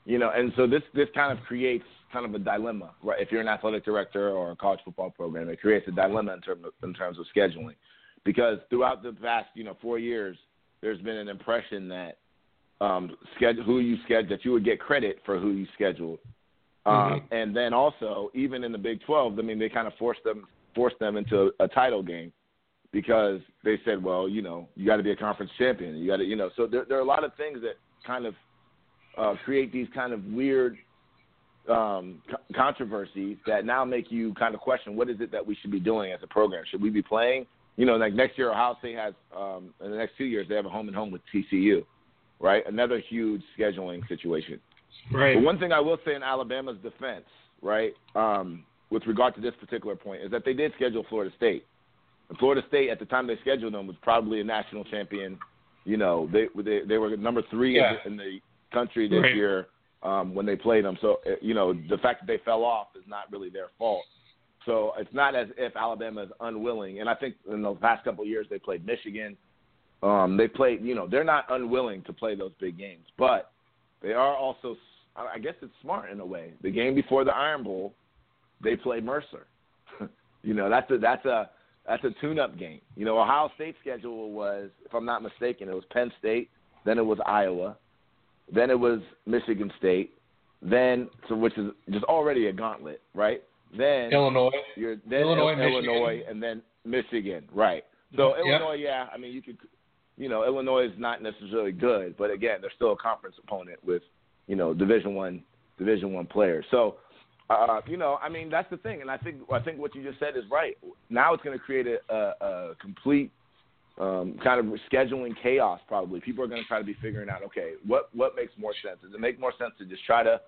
S8: you know, and so this this kind of creates kind of a dilemma, right? If you're an athletic director or a college football program, it creates a dilemma in terms of, in terms of scheduling, because throughout the past you know four years, there's been an impression that um, schedule who you schedule that you would get credit for who you scheduled, um,
S3: Mm-hmm.
S8: and then also even in the Big 12, I mean they kind of forced them forced them into a title game because they said, well, you know, you got to be a conference champion. You got to, you know, so there, there are a lot of things that kind of uh, create these kind of weird um, co- controversies that now make you kind of question what is it that we should be doing as a program? Should we be playing? You know, like next year, Ohio State has um, in the next two years they have a home and home with TCU, right? Another huge scheduling situation.
S3: Right.
S8: But one thing I will say in Alabama's defense, right, um, with regard to this particular point, is that they did schedule Florida State. And Florida State, at the time they scheduled them, was probably a national champion. You know, they they, they were number three
S2: Yeah.
S8: in, the, in the country this
S3: Right.
S8: year um, when they played them. So, uh, you know, the fact that they fell off is not really their fault. So it's not as if Alabama is unwilling. And I think in the past couple of years they played Michigan. Um, they play, you know, they're not unwilling to play those big games, but they are also, I guess it's smart in a way. The game before the Iron Bowl, they play Mercer. you know, that's a that's a that's a tune-up game. You know, Ohio State's schedule was, if I'm not mistaken, it was Penn State, then it was Iowa, then it was Michigan State, then so which is just already a gauntlet, right? Then
S2: Illinois.
S8: you're then
S2: Illinois, Michigan.
S8: Illinois, and then Michigan, right? So
S2: Yep.
S8: Illinois, yeah, I mean you could, you know, Illinois is not necessarily good, but again, they're still a conference opponent with, you know, Division One, Division One players. So, uh, you know, I mean that's the thing, and I think I think what you just said is right. Now it's going to create a, a, a complete um, kind of scheduling chaos. Probably people are going to try to be figuring out, okay, what what makes more sense? Does it make more sense to just try to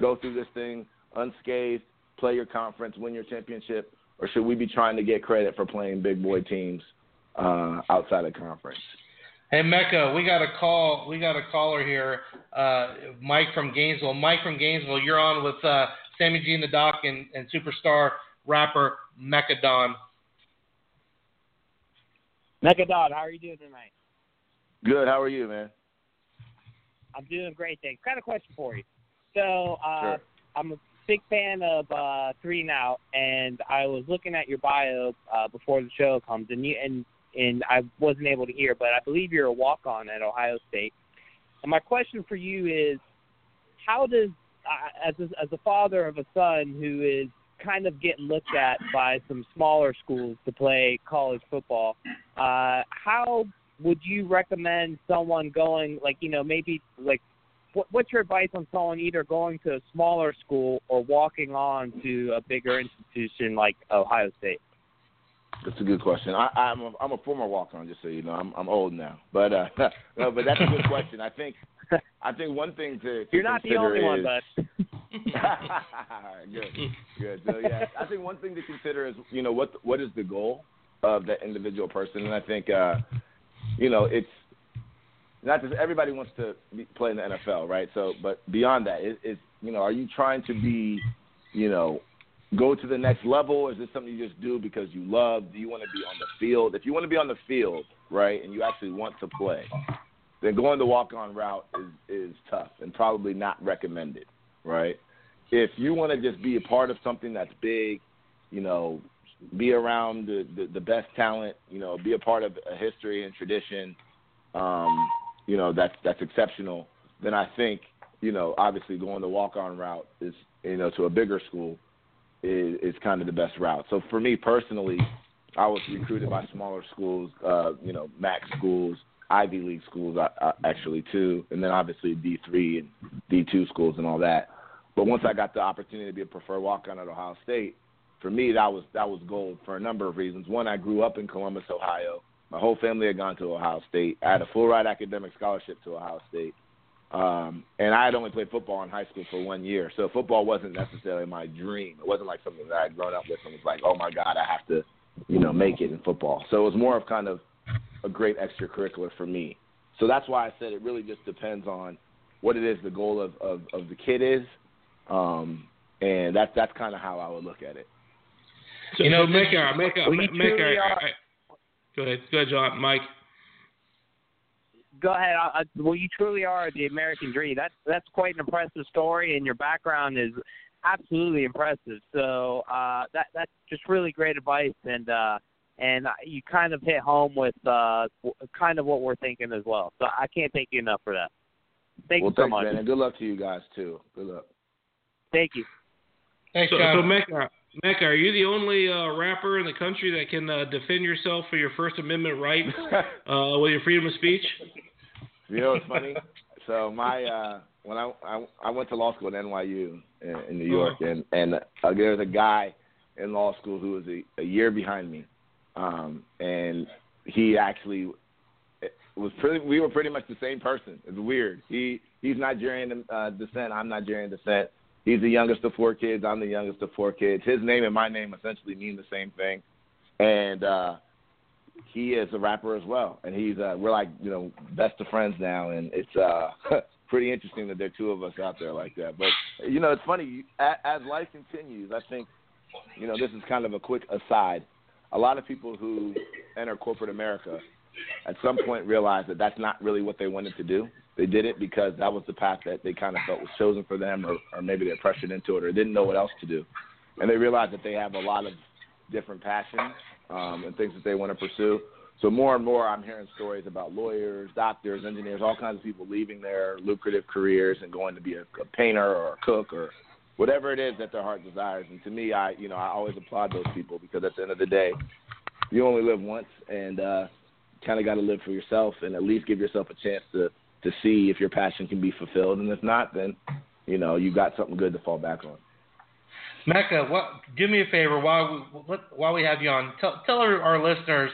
S8: go through this thing unscathed, play your conference, win your championship, or should we be trying to get credit for playing big boy teams uh, outside of conference?
S2: Hey Mekka, we got a call. We got a caller here, uh, Mike from Gainesville. Mike from Gainesville, you're on with uh, Sammy G and the Doc and, and superstar rapper Mekka Don.
S6: Mekka Megadon, how are you doing tonight?
S8: Good. How are you, man?
S6: I'm doing great, thanks. Got a question for you. So, uh,
S8: Sure.
S6: I'm a big fan of uh, Three and Out, and I was looking at your bio uh, before the show comes, and you and and I wasn't able to hear, but I believe you're a walk-on at Ohio State. And my question for you is, how does uh, as a, as a father of a son who is kind of getting looked at by some smaller schools to play college football, uh, how would you recommend someone going like you know maybe like what, what's your advice on someone either going to a smaller school or walking on to a bigger institution like Ohio State?
S8: That's a good question. I, I'm a, I'm a former walk-on, just so you know. I'm I'm old now, but uh, no, but that's a good question. I think I think one thing to, to
S6: You're not the only one,
S8: is,
S6: bud.
S8: good, good. So yeah, I think one thing to consider is you know what what is the goal of that individual person, and I think uh, you know it's not just everybody wants to be, play in the NFL, right? So, but beyond that, it, it's you know, are you trying to be, you know, go to the next level? Is this something you just do because you love? Do you want to be on the field? If you want to be on the field, right, and you actually want to play, then going the walk-on route is is tough and probably not recommended, right? If you want to just be a part of something that's big, you know, be around the, the, the best talent, you know, be a part of a history and tradition, um, you know, that's that's exceptional, then I think, you know, obviously going the walk-on route is, you know, to a bigger school is, is kind of the best route. So for me personally, I was recruited by smaller schools, uh, you know, MAC schools, Ivy League schools, uh, uh, actually too, and then obviously D three and D two schools and all that. But once I got the opportunity to be a preferred walk on at Ohio State, for me that was that was gold for a number of reasons. One, I grew up in Columbus, Ohio. My whole family had gone to Ohio State. I had a full ride academic scholarship to Ohio State. Um, and I had only played football in high school for one year, so football wasn't necessarily my dream. It wasn't like something that I had grown up with and was like, oh my God, I have to, you know, make it in football. So it was more of kind of a great extracurricular for me. So that's why I said it really just depends on what it is the goal of, of, of the kid is. Um, and that's that's kind of how I would look at it.
S3: So, you know, so make a make a
S6: we
S3: make
S6: truly
S3: a,
S6: are-
S3: Go ahead, go ahead, John, Mike.
S6: Go ahead. I, I, well, you truly are the American dream. That's that's quite an impressive story, and your background is absolutely impressive. So uh, that that's just really great advice, and uh, and you kind of hit home with uh, kind of what we're thinking as well. So I can't thank you enough for that. Thank
S8: well,
S6: you so
S8: thanks,
S6: much.
S8: man, and good luck to you guys too. Good luck.
S6: Thank you.
S2: Thanks,
S3: So,
S2: John.
S3: so Mekka, Mekka, are you the only uh, rapper in the country that can uh, defend yourself for your First Amendment rights uh, with your freedom of speech?
S8: You know what's funny? so my uh when I, I I went to law school at NYU in, in New York, and and uh, there was a guy in law school who was a, a year behind me, um, and he actually it was pretty. We were pretty much the same person. It's weird. He he's Nigerian uh, descent. I'm Nigerian descent. He's the youngest of four kids. I'm the youngest of four kids. His name and my name essentially mean the same thing, and. uh he is a rapper as well, and he's uh, we're like you know best of friends now, and it's uh, pretty interesting that there are two of us out there like that. But you know, it's funny as, life continues. I think you know this is kind of a quick aside. A lot of people who enter corporate America at some point realize that that's not really what they wanted to do. They did it because that was the path that they kind of felt was chosen for them, or, or maybe they're pressured into it, or didn't know what else to do. And they realize that they have a lot of different passions um, and things that they want to pursue. So more and more, I'm hearing stories about lawyers, doctors, engineers, all kinds of people leaving their lucrative careers and going to be a, a painter or a cook or whatever it is that their heart desires. And to me, I you know I always applaud those people because at the end of the day, you only live once, and uh, kind of got to live for yourself and at least give yourself a chance to to see if your passion can be fulfilled. And if not, then you know you got something good to fall back on.
S2: Mekka, what? Do me a favor while we while we have you on. Tell tell our, our listeners.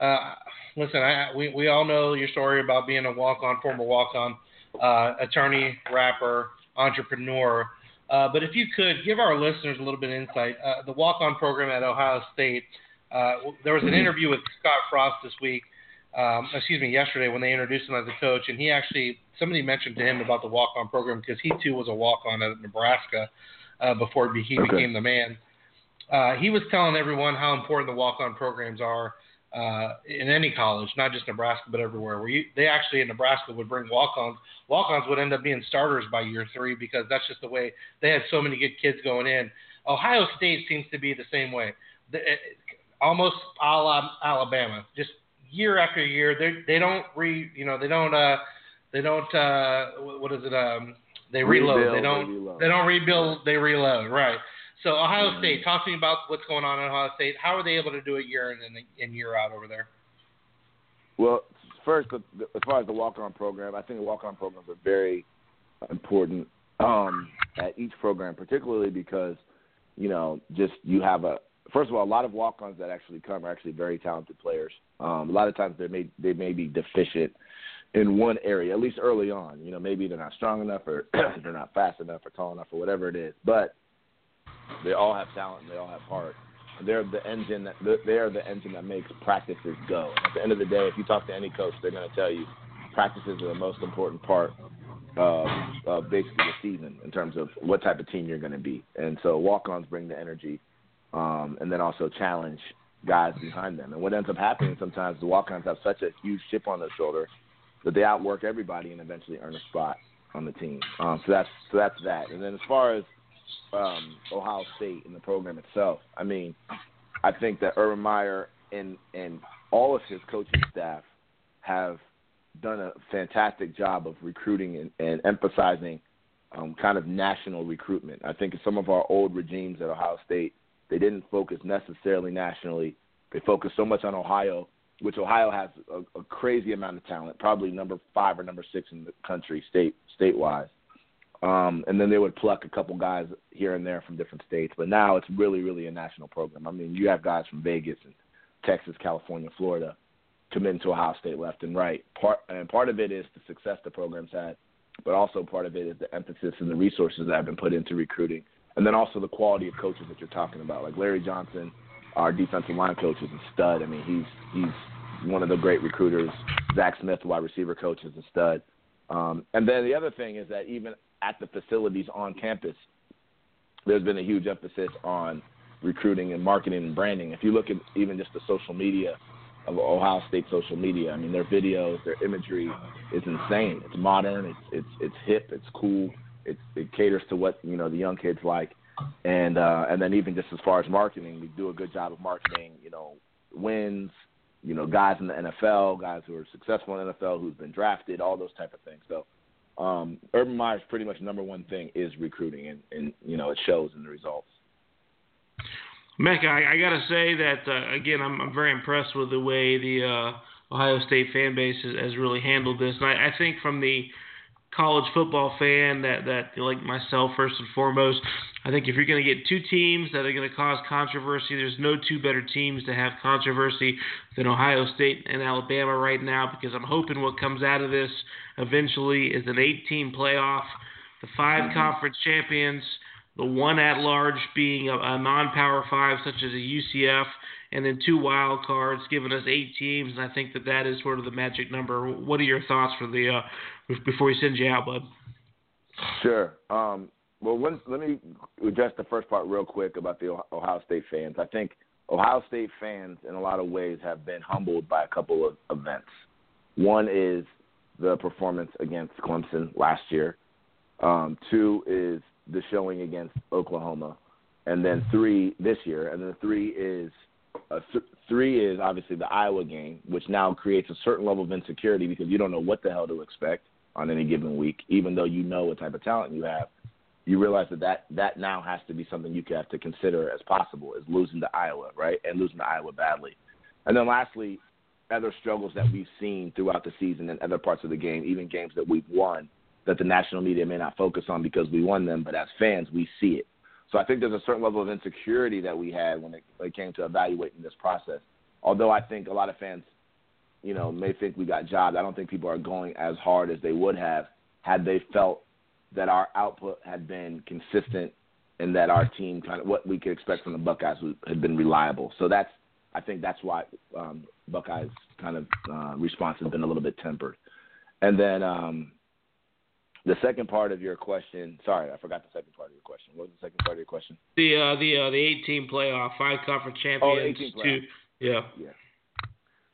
S2: Uh, listen, I, we we all know your story about being a walk on, former walk on, uh, attorney, rapper, entrepreneur. Uh, but if you could give our listeners a little bit of insight, uh, the walk on program at Ohio State. Uh, there was an interview with Scott Frost this week. Um, excuse me, yesterday when they introduced him as a coach, and he actually somebody mentioned to him about the walk on program because he too was a walk on at Nebraska uh, before he
S8: Okay.
S2: became the man. Uh, he was telling everyone how important the walk-on programs are uh, in any college, not just Nebraska, but everywhere. Where you, they actually in Nebraska would bring walk-ons. Walk-ons would end up being starters by year three because that's just the way they had so many good kids going in. Ohio State seems to be the same way, the, it, almost a la Alabama. Just year after year, they they don't re you know they don't uh they don't uh what what is it um they reload
S8: Rebuild,
S2: they
S8: they
S2: don't
S8: reload.
S2: they don't rebuild they reload right so Ohio
S8: Mhm.
S2: State talk to me about what's going on in Ohio State how are they able to do it year in and year out over there
S8: Well, first, as far as the walk-on program, I think the walk-on programs are very important um, at each program, particularly because you know, just you have a first of all, a lot of walk-ons that actually come are actually very talented players. Um, a lot of times they may they may be deficient in one area, at least early on. You know, maybe they're not strong enough, or they're not fast enough, or tall enough, or whatever it is. But they all have talent, and they all have heart. They're the engine that they're the engine that makes practices go. At the end of the day, if you talk to any coach, they're going to tell you practices are the most important part of, of basically the season in terms of what type of team you're going to be. And so walk-ons bring the energy, um, and then also challenge guys behind them. And what ends up happening sometimes, the walk-ons have such a huge chip on their shoulder that they outwork everybody and eventually earn a spot on the team. Um, so that's so that's that. And then as far as um, Ohio State and the program itself, I mean, I think that Urban Meyer and and all of his coaching staff have done a fantastic job of recruiting and, and emphasizing um, kind of national recruitment. I think some of our old regimes at Ohio State they didn't focus necessarily nationally. They focused so much on Ohio, which Ohio has a, a crazy amount of talent, probably number five or number six in the country state statewide. Um, and then they would pluck a couple guys here and there from different states. But now it's really, really a national program. I mean, you have guys from Vegas and Texas, California, Florida committing to Ohio State left and right. Part and part of it is the success the program's had, but also part of it is the emphasis and the resources that have been put into recruiting, and then also the quality of coaches that you're talking about. Like Larry Johnson, our defensive line coach, is a stud. I mean, he's he's one of the great recruiters. Zach Smith, wide receiver coach, is a stud. Um, and then the other thing is that even at the facilities on campus, there's been a huge emphasis on recruiting and marketing and branding. If you look at even just the social media of Ohio State social media, I mean their videos, their imagery is insane. It's modern, it's it's it's hip, it's cool, it's it caters to what you know the young kids like, and uh, and then even just as far as marketing, we do a good job of marketing. You know, wins, you know, guys in the NFL, guys who are successful in the NFL, who's been drafted, all those type of things. So um, Urban Meyer's pretty much number one thing is recruiting, and, and you know it shows in the results.
S3: Mekka, I, I got to say that uh, again, I'm, I'm very impressed with the way the uh, Ohio State fan base has, has really handled this, and I, I think from the college football fan that that like myself first and foremost, I think if you're going to get two teams that are going to cause controversy, there's no two better teams to have controversy than Ohio State and Alabama right now because I'm hoping what comes out of this eventually is an eight-team playoff, the 5 mm-hmm. conference champions the one at large being a, a non-power five such as a UCF, and then two wild cards, giving us eight teams. And I think that that is sort of the magic number. What are your thoughts for the uh, before we send you out, bud?
S8: Sure. Um, well, when, let me address the first part real quick about the Ohio State fans. I think Ohio State fans, in a lot of ways, have been humbled by a couple of events. One is the performance against Clemson last year. Um, two is the showing against Oklahoma, and then three this year, and then three is uh, th- three is obviously the Iowa game, which now creates a certain level of insecurity because you don't know what the hell to expect on any given week, even though you know what type of talent you have. You realize that that, that now has to be something you have to consider as possible, is losing to Iowa, right, and losing to Iowa badly. And then lastly, other struggles that we've seen throughout the season and other parts of the game, even games that we've won, that the national media may not focus on because we won them, but as fans, we see it. So I think there's a certain level of insecurity that we had when it, when it came to evaluating this process. Although I think a lot of fans, you know, may think we got jobs, I don't think people are going as hard as they would have had they felt that our output had been consistent and that our team kind of what we could expect from the Buckeyes had been reliable. So that's I think that's why um, Buckeyes kind of uh, response has been a little bit tempered. And then um, the second part of your question, sorry, I forgot the second part of your question. What was the second part of your question?
S3: The uh, the uh, the eight team playoff, five conference champions.
S8: Oh, two,
S3: yeah.
S8: Yeah.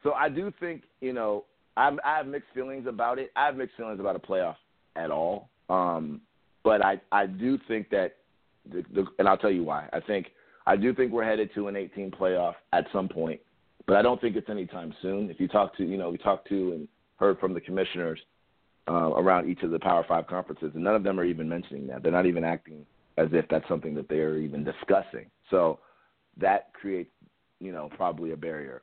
S8: So I do think you know I'm, I have mixed feelings about it. I have mixed feelings about a playoff at all. Um, but I I do think that, the, the, and I'll tell you why. I think I do think we're headed to an 18 playoff at some point, but I don't think it's anytime soon. If you talk to you know we talked to and heard from the commissioners uh, around each of the Power Five conferences, and none of them are even mentioning that. They're not even acting as if that's something that they are even discussing. So that creates, you know, probably a barrier.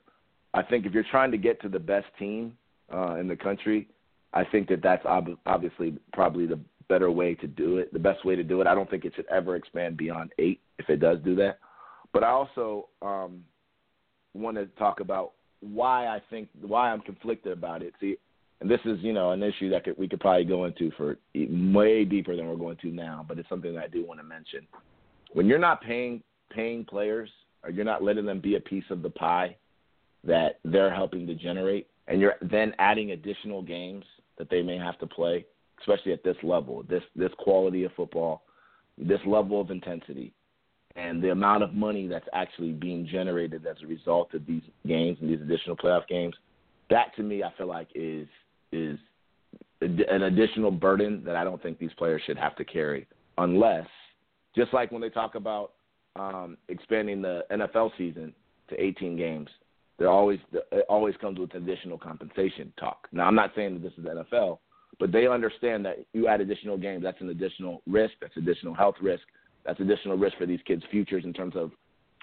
S8: I think if you're trying to get to the best team uh, in the country, I think that that's ob- obviously probably the better way to do it, the best way to do it. I don't think it should ever expand beyond eight if it does do that. But I also um, want to talk about why I think why I'm conflicted about it. See, and this is you know an issue that could, we could probably go into for way deeper than we're going to now, but it's something that I do want to mention. When you're not paying paying players, or you're not letting them be a piece of the pie that they're helping to generate, and you're then adding additional games that they may have to play, especially at this level, this this quality of football, this level of intensity, and the amount of money that's actually being generated as a result of these games and these additional playoff games, that to me I feel like is is an additional burden that I don't think these players should have to carry, unless, just like when they talk about um, expanding the NFL season to 18 games, there always it always comes with additional compensation talk. Now, I'm not saying that this is NFL, but they understand that you add additional games, that's an additional risk, that's additional health risk, that's additional risk for these kids' futures in terms of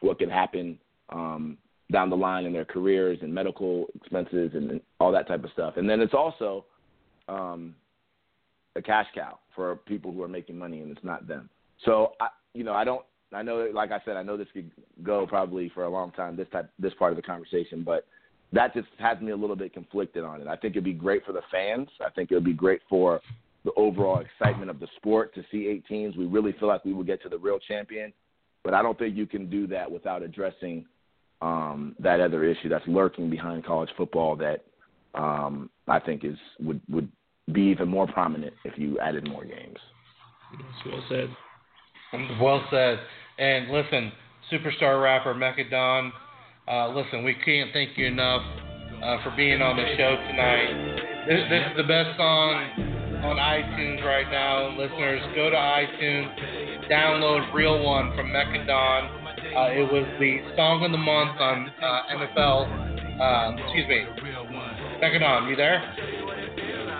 S8: what can happen um, down the line in their careers and medical expenses and all that type of stuff. And then it's also um, a cash cow for people who are making money, and it's not them. So I, you know, I don't. I know, like I said, I know this could go probably for a long time. This type, this part of the conversation, but that just has me a little bit conflicted on it. I think it'd be great for the fans. I think it would be great for the overall excitement of the sport to see eight teams. We really feel like we would get to the real champion, but I don't think you can do that without addressing um, that other issue that's lurking behind college football that um, I think is would would be even more prominent if you added more games.
S3: That's well said.
S2: Well said. And listen, superstar rapper Mekka Don, uh, listen, we can't thank you enough uh, for being on the show tonight. This, this is the best song on iTunes right now. Listeners, go to iTunes, download Real One from Mekka Don. Uh, it was the song of the month on uh, NFL. Um, excuse me. Mekka Don, you there?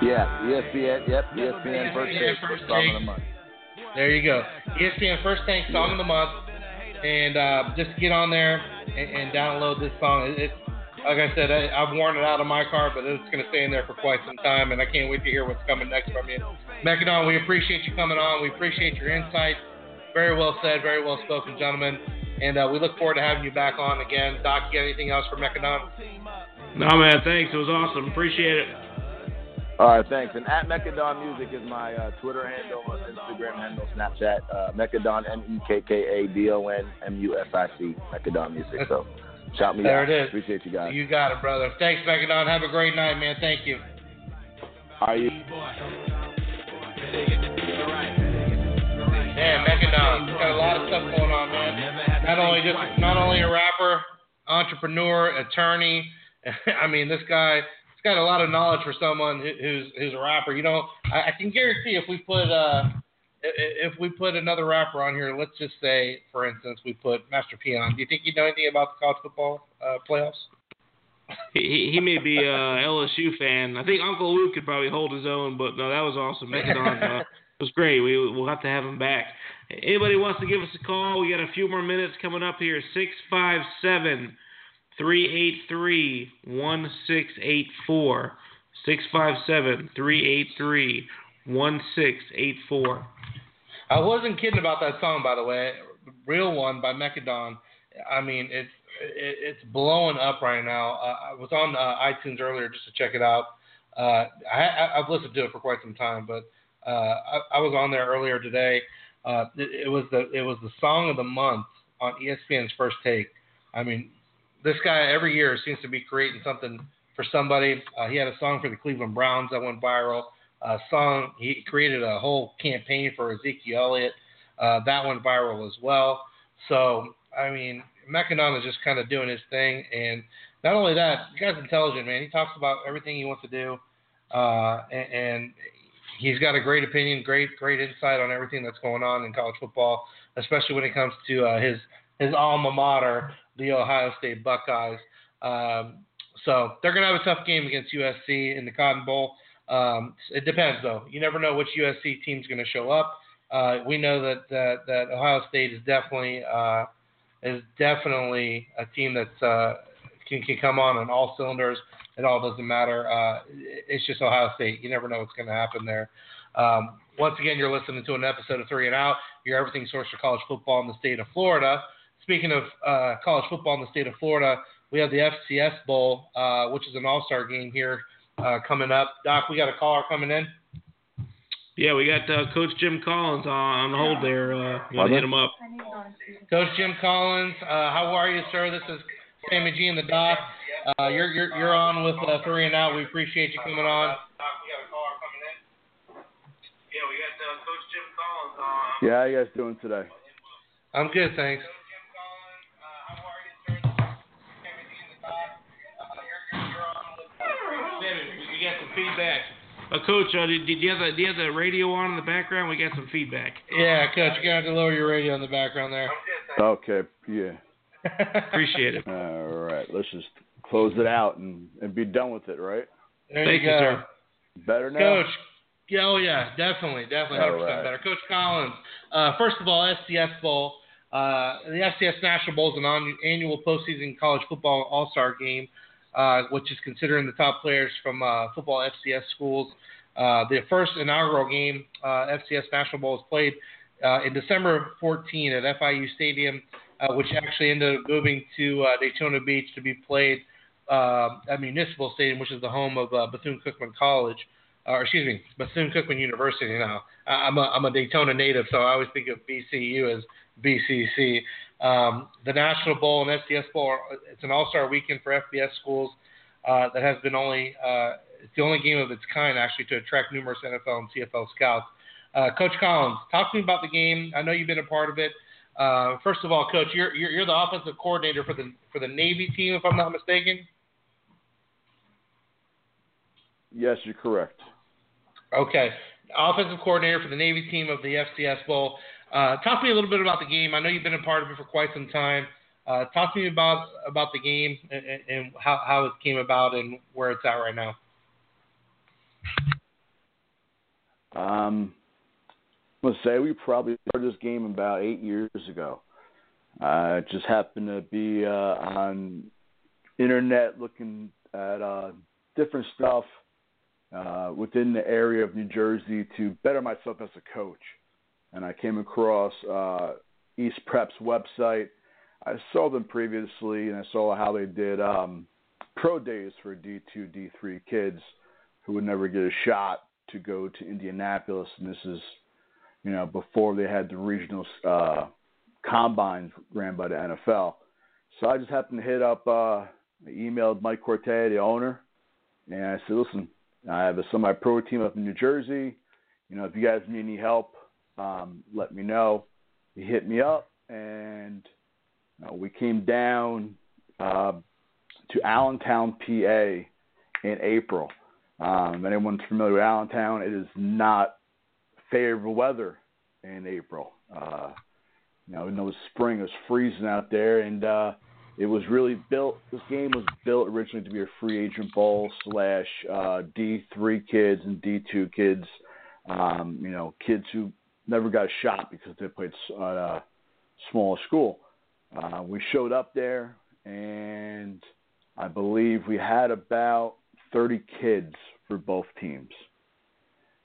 S8: Yeah, ESPN. Yep, ESPN first
S2: ESPN first
S8: song of the month.
S2: There you go. ESPN First Take Song of the Month. And uh, just get on there and, and download this song. It, it, like I said, I, I've worn it out of my car, but it's going to stay in there for quite some time, and I can't wait to hear what's coming next from you. Mekka Don, we appreciate you coming on. We appreciate your insight. Very well said, very well spoken, gentlemen. And uh, we look forward to having you back on again. Doc, you got anything else for Mekka Don?
S3: No man, thanks. It was awesome. Appreciate it.
S8: All right, thanks. And at Mekka Don Music is my uh, Twitter handle, Instagram handle, Snapchat. Uh, Mekka Don, M E K K A D O N M U S I C, Mekka Don Music. So shout me
S2: There
S8: out.
S2: There it is.
S8: Appreciate you guys.
S2: You got it, brother. Thanks, Mekka Don. Have a great night, man. Thank you.
S8: Are you?
S2: Man, Mekka Don, got a lot of stuff going on, man. Not only just not only a rapper, entrepreneur, attorney. I mean, this guy, he's got a lot of knowledge for someone who- who's who's a rapper. You know, I, I can guarantee if we put uh if we put another rapper on here, let's just say, for instance, we put Master P on. Do you think you know anything about the college football uh, playoffs?
S3: He, he may be a LSU fan. I think Uncle Luke could probably hold his own, but no, that was awesome. Mekka Don uh, was great. We we'll have to have him back. Anybody wants to give us a call? We got a few more minutes coming up here. Six five seven three eight three one six eight four. Six five seven three eight three one six eight four.
S2: I wasn't kidding about that song, by the way. Real one by Mekka Don. I mean, it's it, it's blowing up right now. Uh, I was on uh, iTunes earlier just to check it out. Uh, I, I've listened to it for quite some time, but uh, I, I was on there earlier today. Uh, it, it was the it was the song of the month on ESPN's First Take. I mean, this guy every year seems to be creating something for somebody. Uh, he had a song for the Cleveland Browns that went viral. A song he created a whole campaign for Ezekiel Elliott uh, that went viral as well. So I mean, Mekka Don is just kind of doing his thing, and not only that, the guy's intelligent, man. He talks about everything he wants to do, uh, and, and he's got a great opinion, great great insight on everything that's going on in college football, especially when it comes to uh, his his alma mater, the Ohio State Buckeyes. Um, so they're gonna have a tough game against USC in the Cotton Bowl. Um, it depends though. You never know which USC team's gonna show up. Uh, we know that, that that Ohio State is definitely uh, is definitely a team that's uh, can can come on on all cylinders. It all doesn't matter. Uh, it's just Ohio State. You never know what's going to happen there. Um, once again, you're listening to an episode of Three and Out, your everything source for college football in the state of Florida. Speaking of uh, college football in the state of Florida, we have the FCS Bowl, uh, which is an All-Star game here uh, coming up. Doc, we got a caller coming in.
S3: Yeah, we got uh, Coach Jim Collins on, on hold there. Uh, you want to hit him up?
S2: Coach Jim Collins, uh, how are you, sir? This is Sammy G and the Doc. Uh, you're, you're you're on with uh, Three and Out. We appreciate you coming on. Doc, we got a caller coming in.
S9: Yeah, we got Coach Jim Collins on. Yeah, how you guys doing today?
S2: I'm good, thanks.
S3: Feedback. Uh, Coach, uh, did, did you have the do you have the radio on in the background? We got some feedback.
S2: Yeah, Coach, you're gonna have to lower your radio in the background there.
S9: Okay, yeah.
S3: Appreciate it.
S9: All right, let's just close it out and, and be done with it, right?
S2: There
S3: Thank
S2: you
S3: you,
S2: go.
S3: sir.
S9: Better now?
S2: Coach, yeah, oh yeah, definitely, definitely,
S9: All
S2: 100%
S9: right.
S2: better. Coach Collins, uh, first of all, SCS Bowl. Uh, the FCS National Bowl is an on, annual postseason college football all-star game, uh, which is considering the top players from uh, football FCS schools. Uh, the first inaugural game, uh, FCS National Bowl, was played uh, in December 14 at FIU Stadium, uh, which actually ended up moving to Daytona Beach to be played at Municipal Stadium, which is the home of Bethune Cookman College, or excuse me, Bethune Cookman University. Now, I'm a, I'm a Daytona native, so I always think of BCU as BCC. Um, the National Bowl and FCS Bowl, are- it's an all-star weekend for FBS schools uh, that has been only uh, it's the only game of its kind actually to attract numerous NFL and CFL scouts. Uh, Coach Collins, talk to me about the game. I know you've been a part of it. Uh, first of all, Coach, you're, you're you're the offensive coordinator for the for the Navy team, if I'm not mistaken.
S9: Yes, you're correct.
S2: Okay, offensive coordinator for the Navy team of the FCS Bowl. Uh, talk to me a little bit about the game. I know you've been a part of it for quite some time. Uh, talk to me about about the game and, and how, how it came about and where it's at right now.
S9: Um, I'm gonna say we probably started this game about eight years ago. Uh, just happened to be uh, on internet looking at uh, different stuff uh, within the area of New Jersey to better myself as a coach. And I came across uh, East Prep's website. I saw them previously, and I saw how they did um, pro days for D2, D3 kids who would never get a shot to go to Indianapolis. And this is, you know, before they had the regional uh, combines ran by the NFL. So I just happened to hit up, uh, I emailed Mike Corte, the owner, and I said, listen, I have a semi-pro team up in New Jersey. You know, if you guys need any help, um, let me know. He hit me up, and you know, we came down uh, to Allentown, PA, in April. Um, if anyone's familiar with Allentown, it is not favorable weather in April. Uh, you know, in the spring it was freezing out there, and uh, it was really built. This game was built originally to be a free agent bowl slash uh, D three kids and D two kids. Um, you know, kids who never got a shot because they played at a small school. Uh, we showed up there, and I believe we had about 30 kids for both teams.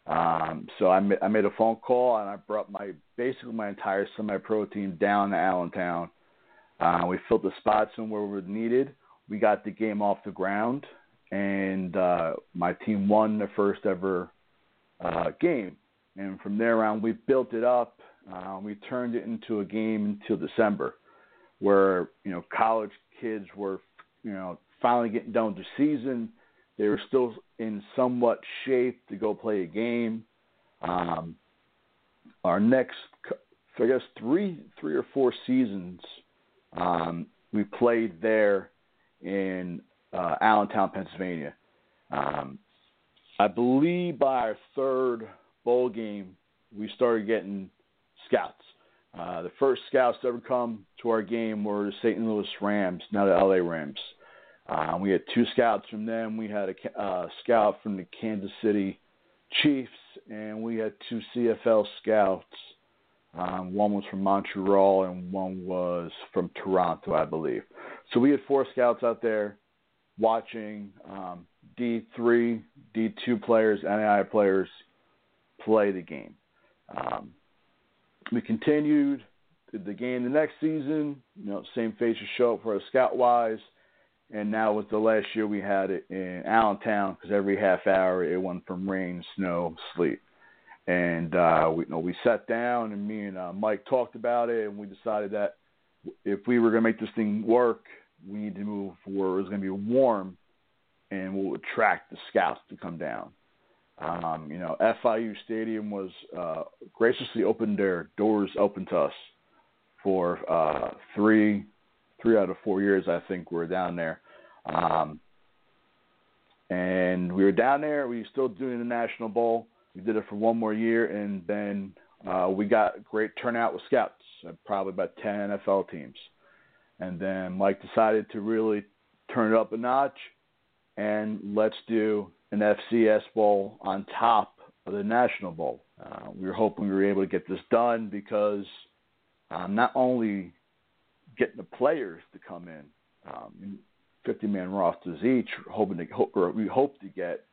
S9: Um, so I, ma- I made a phone call and I brought my basically my entire semi-pro team down to Allentown. Uh, we filled the spots in where we were needed. We got the game off the ground, and uh, my team won the first ever uh, game. And from there on, we built it up. Uh, we turned it into a game until December, where you know college kids were you know finally getting done with the season. They were still in somewhat shape to go play a game. Um, our next, I guess, three, three or four seasons, um, we played there in uh, Allentown, Pennsylvania. Um, I believe by our third bowl game, we started getting scouts. Uh, the first scouts to ever come to our game were the St. Louis Rams, now the LA Rams. Uh, we had two scouts from them. We had a uh, scout from the Kansas City Chiefs, and we had two CFL scouts. Um, one was from Montreal, and one was from Toronto, I believe. So we had four scouts out there watching um, D3, D2 players, NAI players play the game. Um, we continued the game the next season. You know, same faces show up for us scout wise and now with the last year we had it in Allentown because every half hour it went from rain, snow, sleet, and uh, we you know we sat down and me and uh, Mike talked about it and we decided that if we were going to make this thing work, we need to move where it was going to be warm and we'll attract the scouts to come down. Um, you know, FIU Stadium was uh, graciously opened their doors open to us for uh, three three out of four years, I think, we were down there. Um, and we were down there. We were still doing the National Bowl. We did it for one more year, and then uh, we got great turnout with scouts, uh, probably about 10 NFL teams. And then Mike decided to really turn it up a notch, and let's do an FCS Bowl on top of the National Bowl. Uh, we were hoping we were able to get this done because um, not only getting the players to come in, um, 50 man rosters each, hoping to hope, or we hope to get,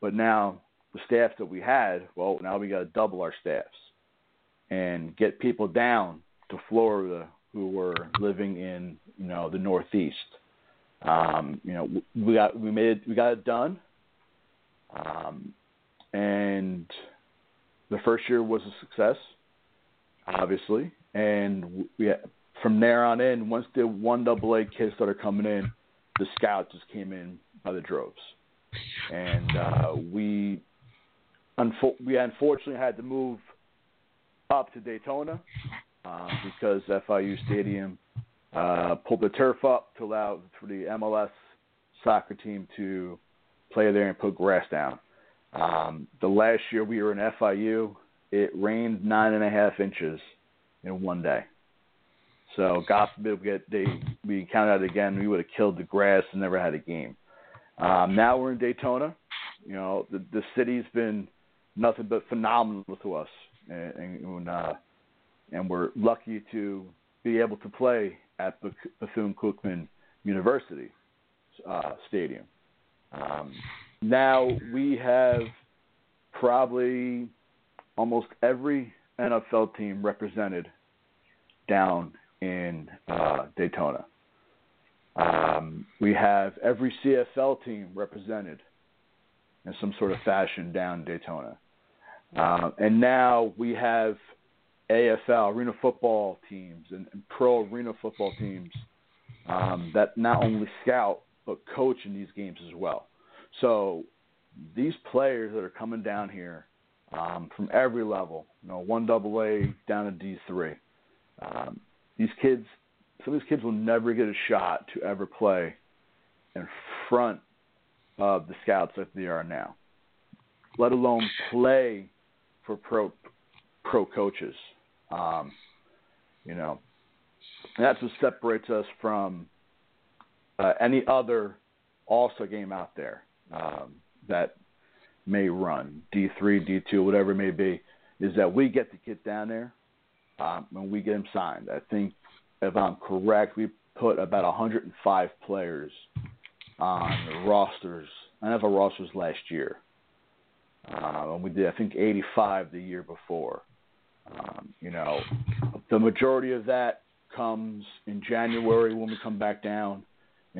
S9: but now the staff that we had, well, now we got to double our staffs and get people down to Florida who were living in you know the Northeast. Um, you know, we got we made we got it done, um, and the first year was a success, obviously, and we from there on in, once the one double A kids started coming in, the scouts just came in by the droves, and uh, we unfo- we unfortunately had to move up to Daytona uh, because FIU Stadium uh, pulled the turf up to allow for the MLS soccer team to play there and put grass down. Um, the last year we were in FIU, it rained nine and a half inches in one day. So God forbid we get they we counted out again, we would have killed the grass and never had a game. Um, now we're in Daytona. You know the the city's been nothing but phenomenal to us, and, and, uh, and we're lucky to be able to play at Bethune Cookman University uh, Stadium. Um, now we have probably almost every NFL team represented down in uh, Daytona. Um, we have every CFL team represented in some sort of fashion down in Daytona. Uh, and now we have AFL, arena football teams, and, and pro arena football teams um, that not only scout but coach in these games as well. So these players that are coming down here um, from every level, you know, one double A down to D three, um, these kids, some of these kids will never get a shot to ever play in front of the scouts like they are now, let alone play for pro pro coaches. Um, you know, that's what separates us from uh, any other All-Star game out there um, that may run D3, D2, whatever it may be, is that we get to get down there um, and we get them signed. I think, if I'm correct, we put about 105 players on the rosters, NFL rosters last year. Um, and we did, I think, 85 the year before. Um, you know, the majority of that comes in January when we come back down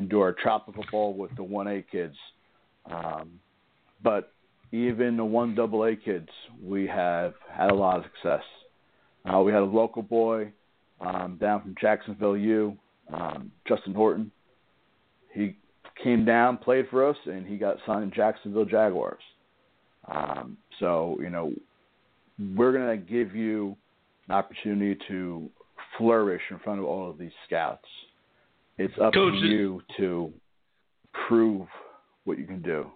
S9: do our tropical football with the 1A kids. Um, but even the 1AA kids, we have had a lot of success. Uh, we had a local boy um, down from Jacksonville U, um, Justin Horton. He came down, played for us, and he got signed in Jacksonville Jaguars. Um, so, you know, we're going to give you an opportunity to flourish in front of all of these scouts. It's up
S3: Coach,
S9: to you to prove what you can do.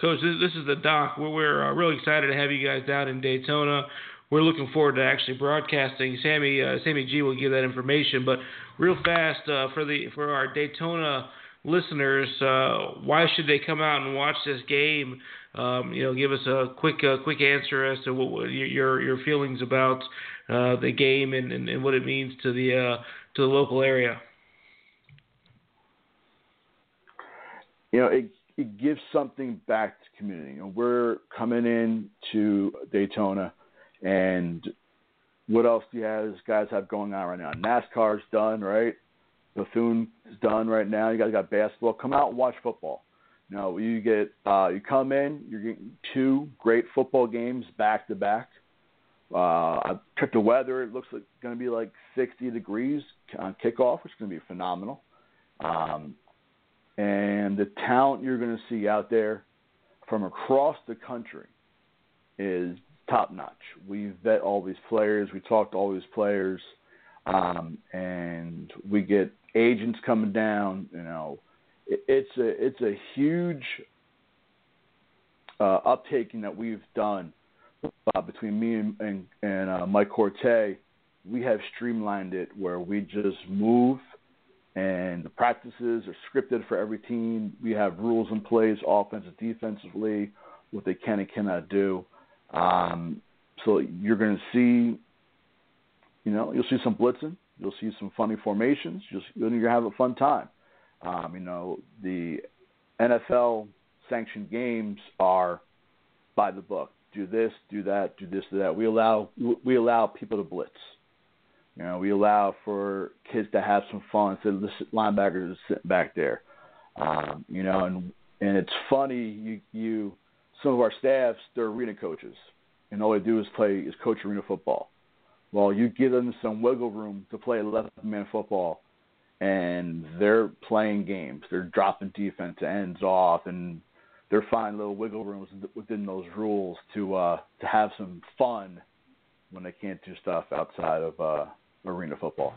S3: Coach, this, is the doc. We're, we're uh, really excited to have you guys down in Daytona. We're looking forward to actually broadcasting. Sammy uh, Sammy G will give that information, but real fast uh, for the for our Daytona listeners, uh, why should they come out and watch this game? Um, you know, give us a quick uh, quick answer as to what, your your feelings about uh, the game and, and, and, what it means to the uh, to the local area.
S9: You know, it it gives something back to community. You know, we're coming in to Daytona, and what else do you have? Guys have going on right now? NASCAR's done, right? Bethune is done right now. You guys got basketball. Come out and watch football. You know, you get uh, you come in, you're getting two great football games back to back. Uh, I checked the weather. It looks like going to be like 60 degrees on kickoff, which is going to be phenomenal. Um, and the talent you're going to see out there from across the country is top notch. We vet all these players, we talk to all these players, um, and we get agents coming down. You know, it, it's a it's a huge uh, uptaking that we've done uh, between me and and, and uh, Mike Corte. We have streamlined it where we just move and the practices are scripted for every team. We have rules in place, offensive, defensively, what they can and cannot do. Um, so you're going to see, you know, you'll see some blitzing, you'll see some funny formations. You'll you're going to have a fun time. Um, you know, the NFL sanctioned games are by the book. Do this, do that, do this, do that. We allow we allow people to blitz. You know, we allow for kids to have some fun. So the linebackers are sitting back there. Um, you know, and and it's funny. You you some of our staffs they're arena coaches, and all they do is play is coach arena football. Well, you give them some wiggle room to play 11 man football, and they're playing games. They're dropping defense ends off, and they're finding little wiggle rooms within those rules to uh, to have some fun when they can't do stuff outside of uh, arena football.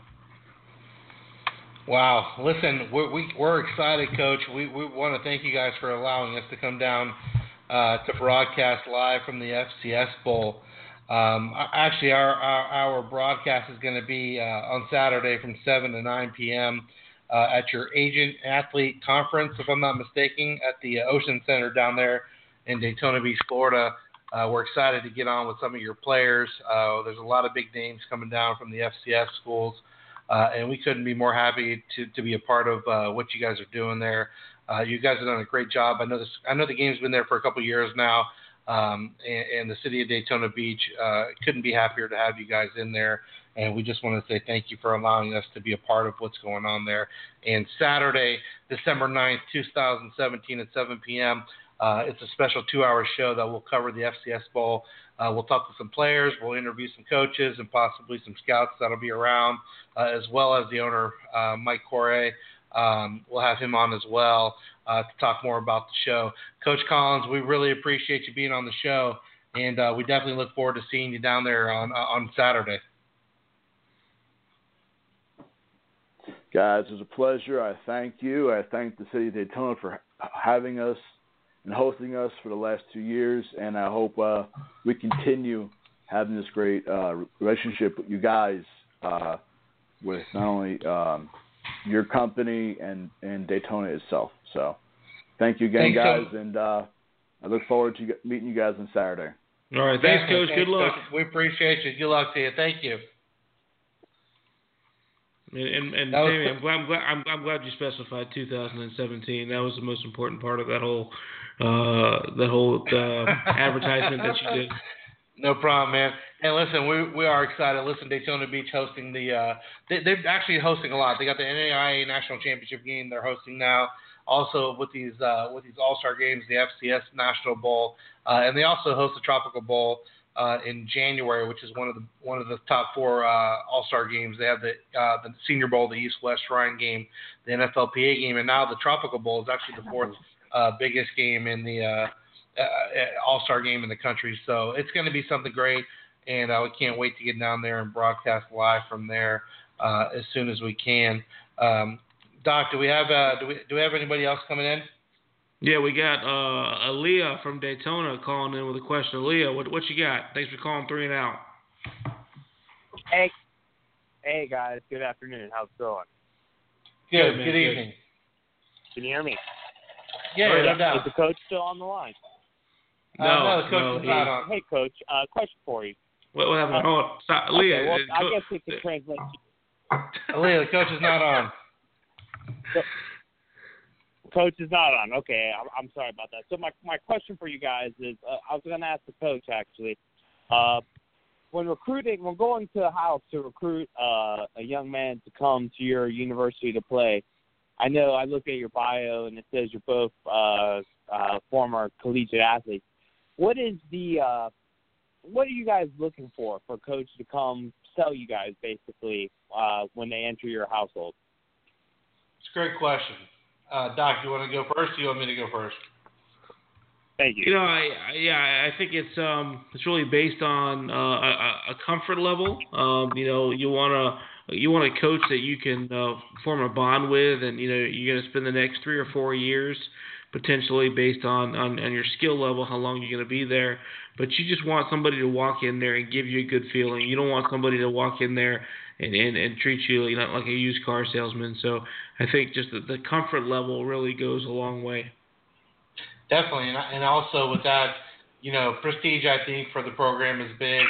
S2: Wow. Listen, we're, we, are excited, Coach. We, we want to thank you guys for allowing us to come down uh, to broadcast live from the FCS Bowl. Um, actually, our, our, our, broadcast is going to be uh, on Saturday from 7 to 9 p.m. Uh, at your agent athlete conference, if I'm not mistaken, at the Ocean Center down there in Daytona Beach, Florida. Uh, we're excited to get on with some of your players. Uh, there's a lot of big names coming down from the FCS schools, uh, and we couldn't be more happy to, to be a part of uh, what you guys are doing there. Uh, you guys have done a great job. I know this. I know the game's been there for a couple years now, um, and, and, the city of Daytona Beach uh, couldn't be happier to have you guys in there. And we just want to say thank you for allowing us to be a part of what's going on there. And Saturday, December 9th, 2017 at 7 p.m. Uh, it's a special two-hour show that will cover the FCS Bowl. Uh, we'll talk to some players, we'll interview some coaches, and possibly some scouts that'll be around, uh, as well as the owner, uh, Mike Corey. Um, we'll have him on as well uh, to talk more about the show. Coach Collins, we really appreciate you being on the show, and uh, we definitely look forward to seeing you down there on on Saturday.
S9: Guys, it was a pleasure. I thank you. I thank the city of Daytona for having us and hosting us for the last two years, and I hope uh, we continue having this great uh, relationship with you guys, uh, with not only um, your company and, and Daytona itself. So, thank you again,
S2: thanks,
S9: guys,
S2: so-
S9: and uh, I look forward to meeting you guys on Saturday.
S3: All right, thanks, Coach. Good luck.
S2: Coach. We appreciate you. Good luck to you. Thank you.
S3: And, and, and Sammy, I'm glad, I'm glad I'm, I'm glad you specified 2017. That was the most important part of that whole uh, the whole uh, advertisement that you did.
S2: No problem, man. And listen, we we are excited. Listen, Daytona Beach hosting the uh, they, they're actually hosting a lot. They got the NAIA National Championship game. They're hosting now. Also with these uh, with these All Star games, the FCS National Bowl, uh, and they also host the Tropical Bowl uh, in January, which is one of the one of the top four uh, All Star games. They have the uh, the Senior Bowl, the East West Shrine game, the NFLPA game, and now the Tropical Bowl is actually the fourth uh, biggest game in the uh, uh, All Star game in the country. So it's going to be something great, and we can't wait to get down there and broadcast live from there as soon as we can. Um, Doc, do we have do we do we have anybody else coming in?
S3: Yeah, we got uh, Aaliyah from Daytona calling in with a question. Aaliyah, what what you got? Thanks for calling three and out.
S6: Hey, hey guys, good afternoon. How's it going?
S2: Good. Good, good evening.
S6: Can you hear me?
S2: Yeah, no doubt.
S6: Is the coach still on the line?
S3: No,
S2: uh, no, the coach
S3: no,
S2: is not on.
S6: Hey, coach. Uh, question for you.
S3: What, what happened?
S6: Uh,
S3: Hold on. Stop. Aaliyah.
S6: Okay, well,
S3: uh,
S6: I
S3: co-
S6: guess it can translate.
S2: Aaliyah, the coach is not on.
S6: Coach is not on. Okay, I'm, I'm sorry about that. So my my question for you guys is, uh, I was going to ask the coach actually. Uh, when recruiting, when going to a house to recruit uh, a young man to come to your university to play, I know I looked at your bio and it says you're both uh, uh, former collegiate athletes. What is the uh, what are you guys looking for for a coach to come sell you guys basically uh, when they enter your household?
S2: It's a great question. Uh, Doc, you want to go first? Or you want me to go first?
S6: Thank you.
S3: You know, I, I yeah, I think it's um it's really based on uh, a, a comfort level. Um, you know, you want to you want a coach that you can uh, form a bond with, and you know you're going to spend the next three or four years potentially based on, on on your skill level, how long you're going to be there. But you just want somebody to walk in there and give you a good feeling. You don't want somebody to walk in there and, and, and treat you, you know, like a used car salesman. So I think just the, the comfort level really goes a long way.
S2: Definitely, and, and also with that, you know, prestige I think for the program is big.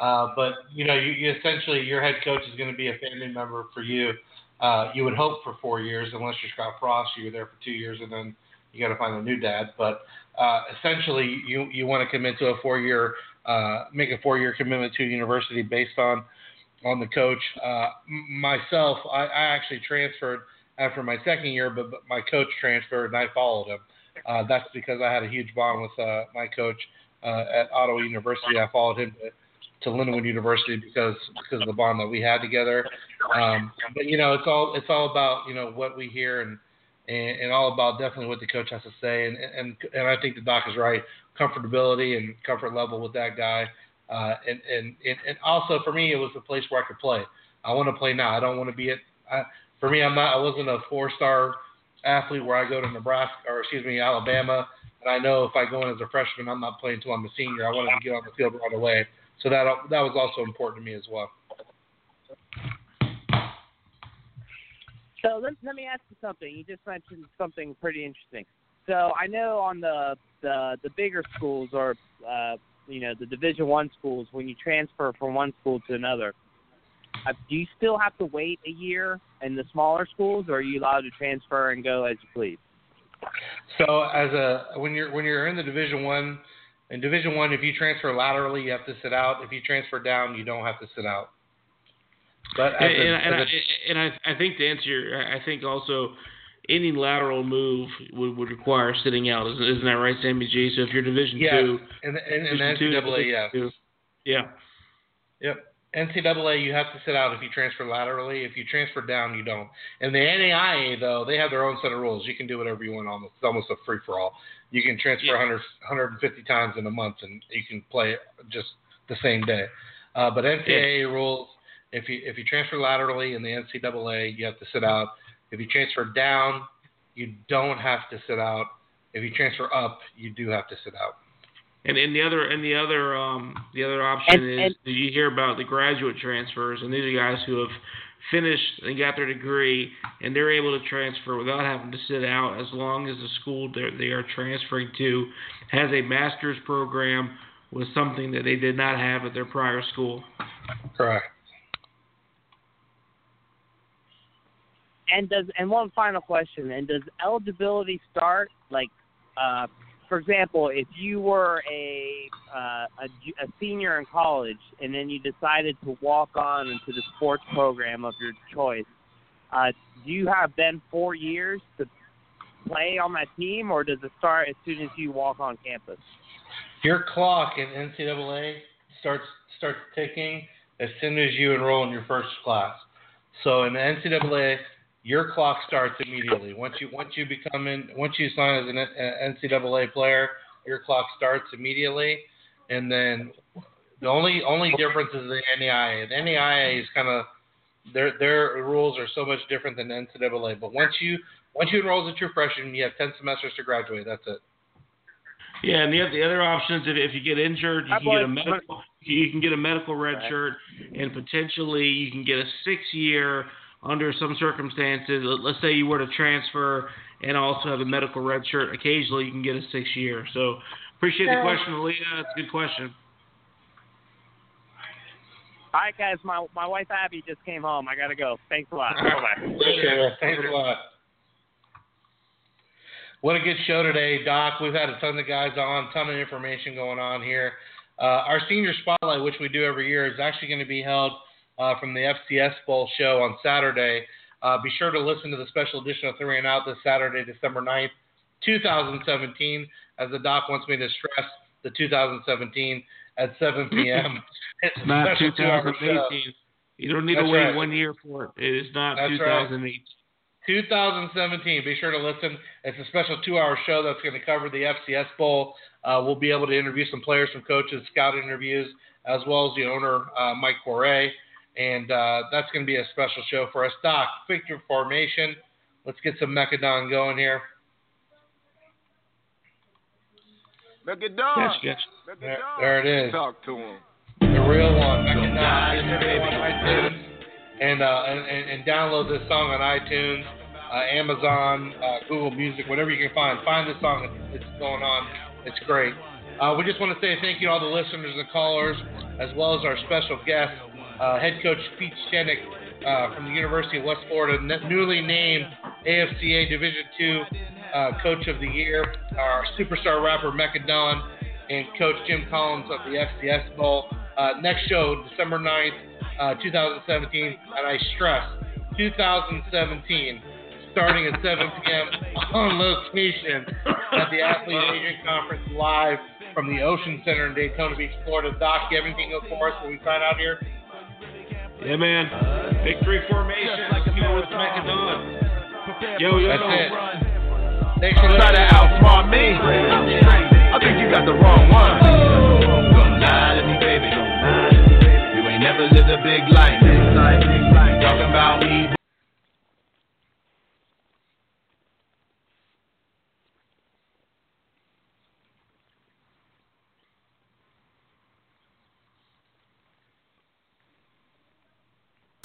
S2: Uh, but you know, you, you essentially your head coach is going to be a family member for you. Uh, you would hope for four years, unless you're Scott Frost, you were there for two years and then you got to find a new dad. But uh, essentially, you you want to commit to a four year, uh, make a four year commitment to a university based on on the coach. Uh, myself, I, I actually transferred after my second year, but, but my coach transferred and I followed him. Uh, that's because I had a huge bond with uh, my coach uh, at Ottawa University. I followed him to, to Lindenwood University because because of the bond that we had together. Um, but you know, it's all it's all about you know what we hear and, and and all about definitely what the coach has to say. And and and I think the doc is right. Comfortability and comfort level with that guy. Uh, and, and and also for me, it was a place where I could play. I want to play now. I don't want to be at. For me, I'm not. I wasn't a four-star athlete where I go to Nebraska or excuse me Alabama, and I know if I go in as a freshman, I'm not playing until I'm a senior. I wanted to get on the field right away, so that that was also important to me as well.
S6: So let, let me ask you something. You just mentioned something pretty interesting. So I know on the the the bigger schools or uh, you know the Division One schools, when you transfer from one school to another, uh, do you still have to wait a year in the smaller schools, or are you allowed to transfer and go as you please?
S2: So as a when you're when you're in the Division One, in Division One, if you transfer laterally, you have to sit out. If you transfer down, you don't have to sit out.
S3: But and, a, and, I, and I, I think to answer your, I think also any lateral move would, would require sitting out. Isn't, isn't that right, Sammy G? So if you're Division
S2: yeah.
S3: two,
S2: and and, and NCAA, yeah,
S3: two, yeah,
S2: yep. NCAA, you have to sit out if you transfer laterally. If you transfer down, you don't. And the NAIA, though, they have their own set of rules. You can do whatever you want. Almost, it's almost a free for all. You can transfer yeah. 100, 150 times in a month, and you can play just the same day. Uh, but NCAA yeah. rules, if you if you transfer laterally in the NCAA, you have to sit out. If you transfer down, you don't have to sit out. If you transfer up, you do have to sit out.
S3: And, and the other and the other um, the other option and, is and, do you hear about the graduate transfers and these are guys who have finished and got their degree and they're able to transfer without having to sit out as long as the school they are transferring to has a master's program with something that they did not have at their prior school.
S2: Correct.
S6: And does and one final question and does eligibility start like uh, for example, if you were a, uh, a a senior in college and then you decided to walk on into the sports program of your choice, uh, do you have then four years to play on that team, or does it start as soon as you walk on campus?
S2: Your clock in NCAA starts starts ticking as soon as you enroll in your first class. So in the NCAA, your clock starts immediately. Once you once you become in once you sign as an uh, NCAA player, your clock starts immediately. And then the only only difference is the NAIA. The NAIA is kind of their their rules are so much different than NCAA. But once you once you enroll as a true freshman, you have ten semesters to graduate. That's it.
S3: Yeah, and the, the other options, if, if you get injured, you can get a medical you can get a medical red shirt, and potentially you can get a six year under some circumstances, let's say you were to transfer and also have a medical red shirt, occasionally you can get a six year. So appreciate the question, Aaliyah. It's a good question.
S6: All right, guys. My my wife Abby just came home. I gotta go. Thanks a lot. Bye
S2: bye. Thanks a lot. What a good show today, Doc. We've had a ton of guys on, ton of information going on here. Uh, our senior spotlight, which we do every year, is actually going to be held uh, from the FCS Bowl show on Saturday. Uh, be sure to listen to the special edition of Three and Out this Saturday, December 9th, 2017. As the doc wants me to stress, the 2017 at 7 p.m.
S3: it's not 2018. You don't need That's to wait right. one year for it. It is not
S2: That's
S3: 2008. Right.
S2: 2017. Be sure to listen. It's a special two-hour show that's going to cover the FCS Bowl. Uh, we'll be able to interview some players, some coaches, scout interviews, as well as the owner, uh, Mike Corey and uh, that's going to be a special show for us. Doc, Victory Formation. Let's get some Mekka Don going here.
S7: Mekka Don.
S3: Yes, yes.
S2: There, there, it is.
S7: Talk to him.
S2: The real one, Mekka Don. And, uh, and, and download this song on iTunes, uh, Amazon, uh, Google Music, whatever you can find. Find this song. It's, it's going on. It's great. Uh, we just want to say thank you to all the listeners and callers, as well as our special guests uh, head coach Pete Shinnick uh, from the University of West Florida, newly named AFCA Division II
S7: uh, Coach of the Year, our superstar rapper Mekka Don, and Coach Jim Collins of the FCS Bowl. Uh, next show, December 9th, uh, 2017, and I stress 2017, starting at 7 p.m. on location at the Athlete Agent Conference live from the Ocean Center in Daytona Beach, Florida. Doc, you have anything go for us when we sign out here?
S3: Yeah, man. Victory formation. Let's go with Mekka Don. Yo, yo.
S7: That's it. Thanks for
S8: Try to outsmart me. I think you got the wrong one. Don't lie to me, baby. You ain't never lived a big life. Talking about me.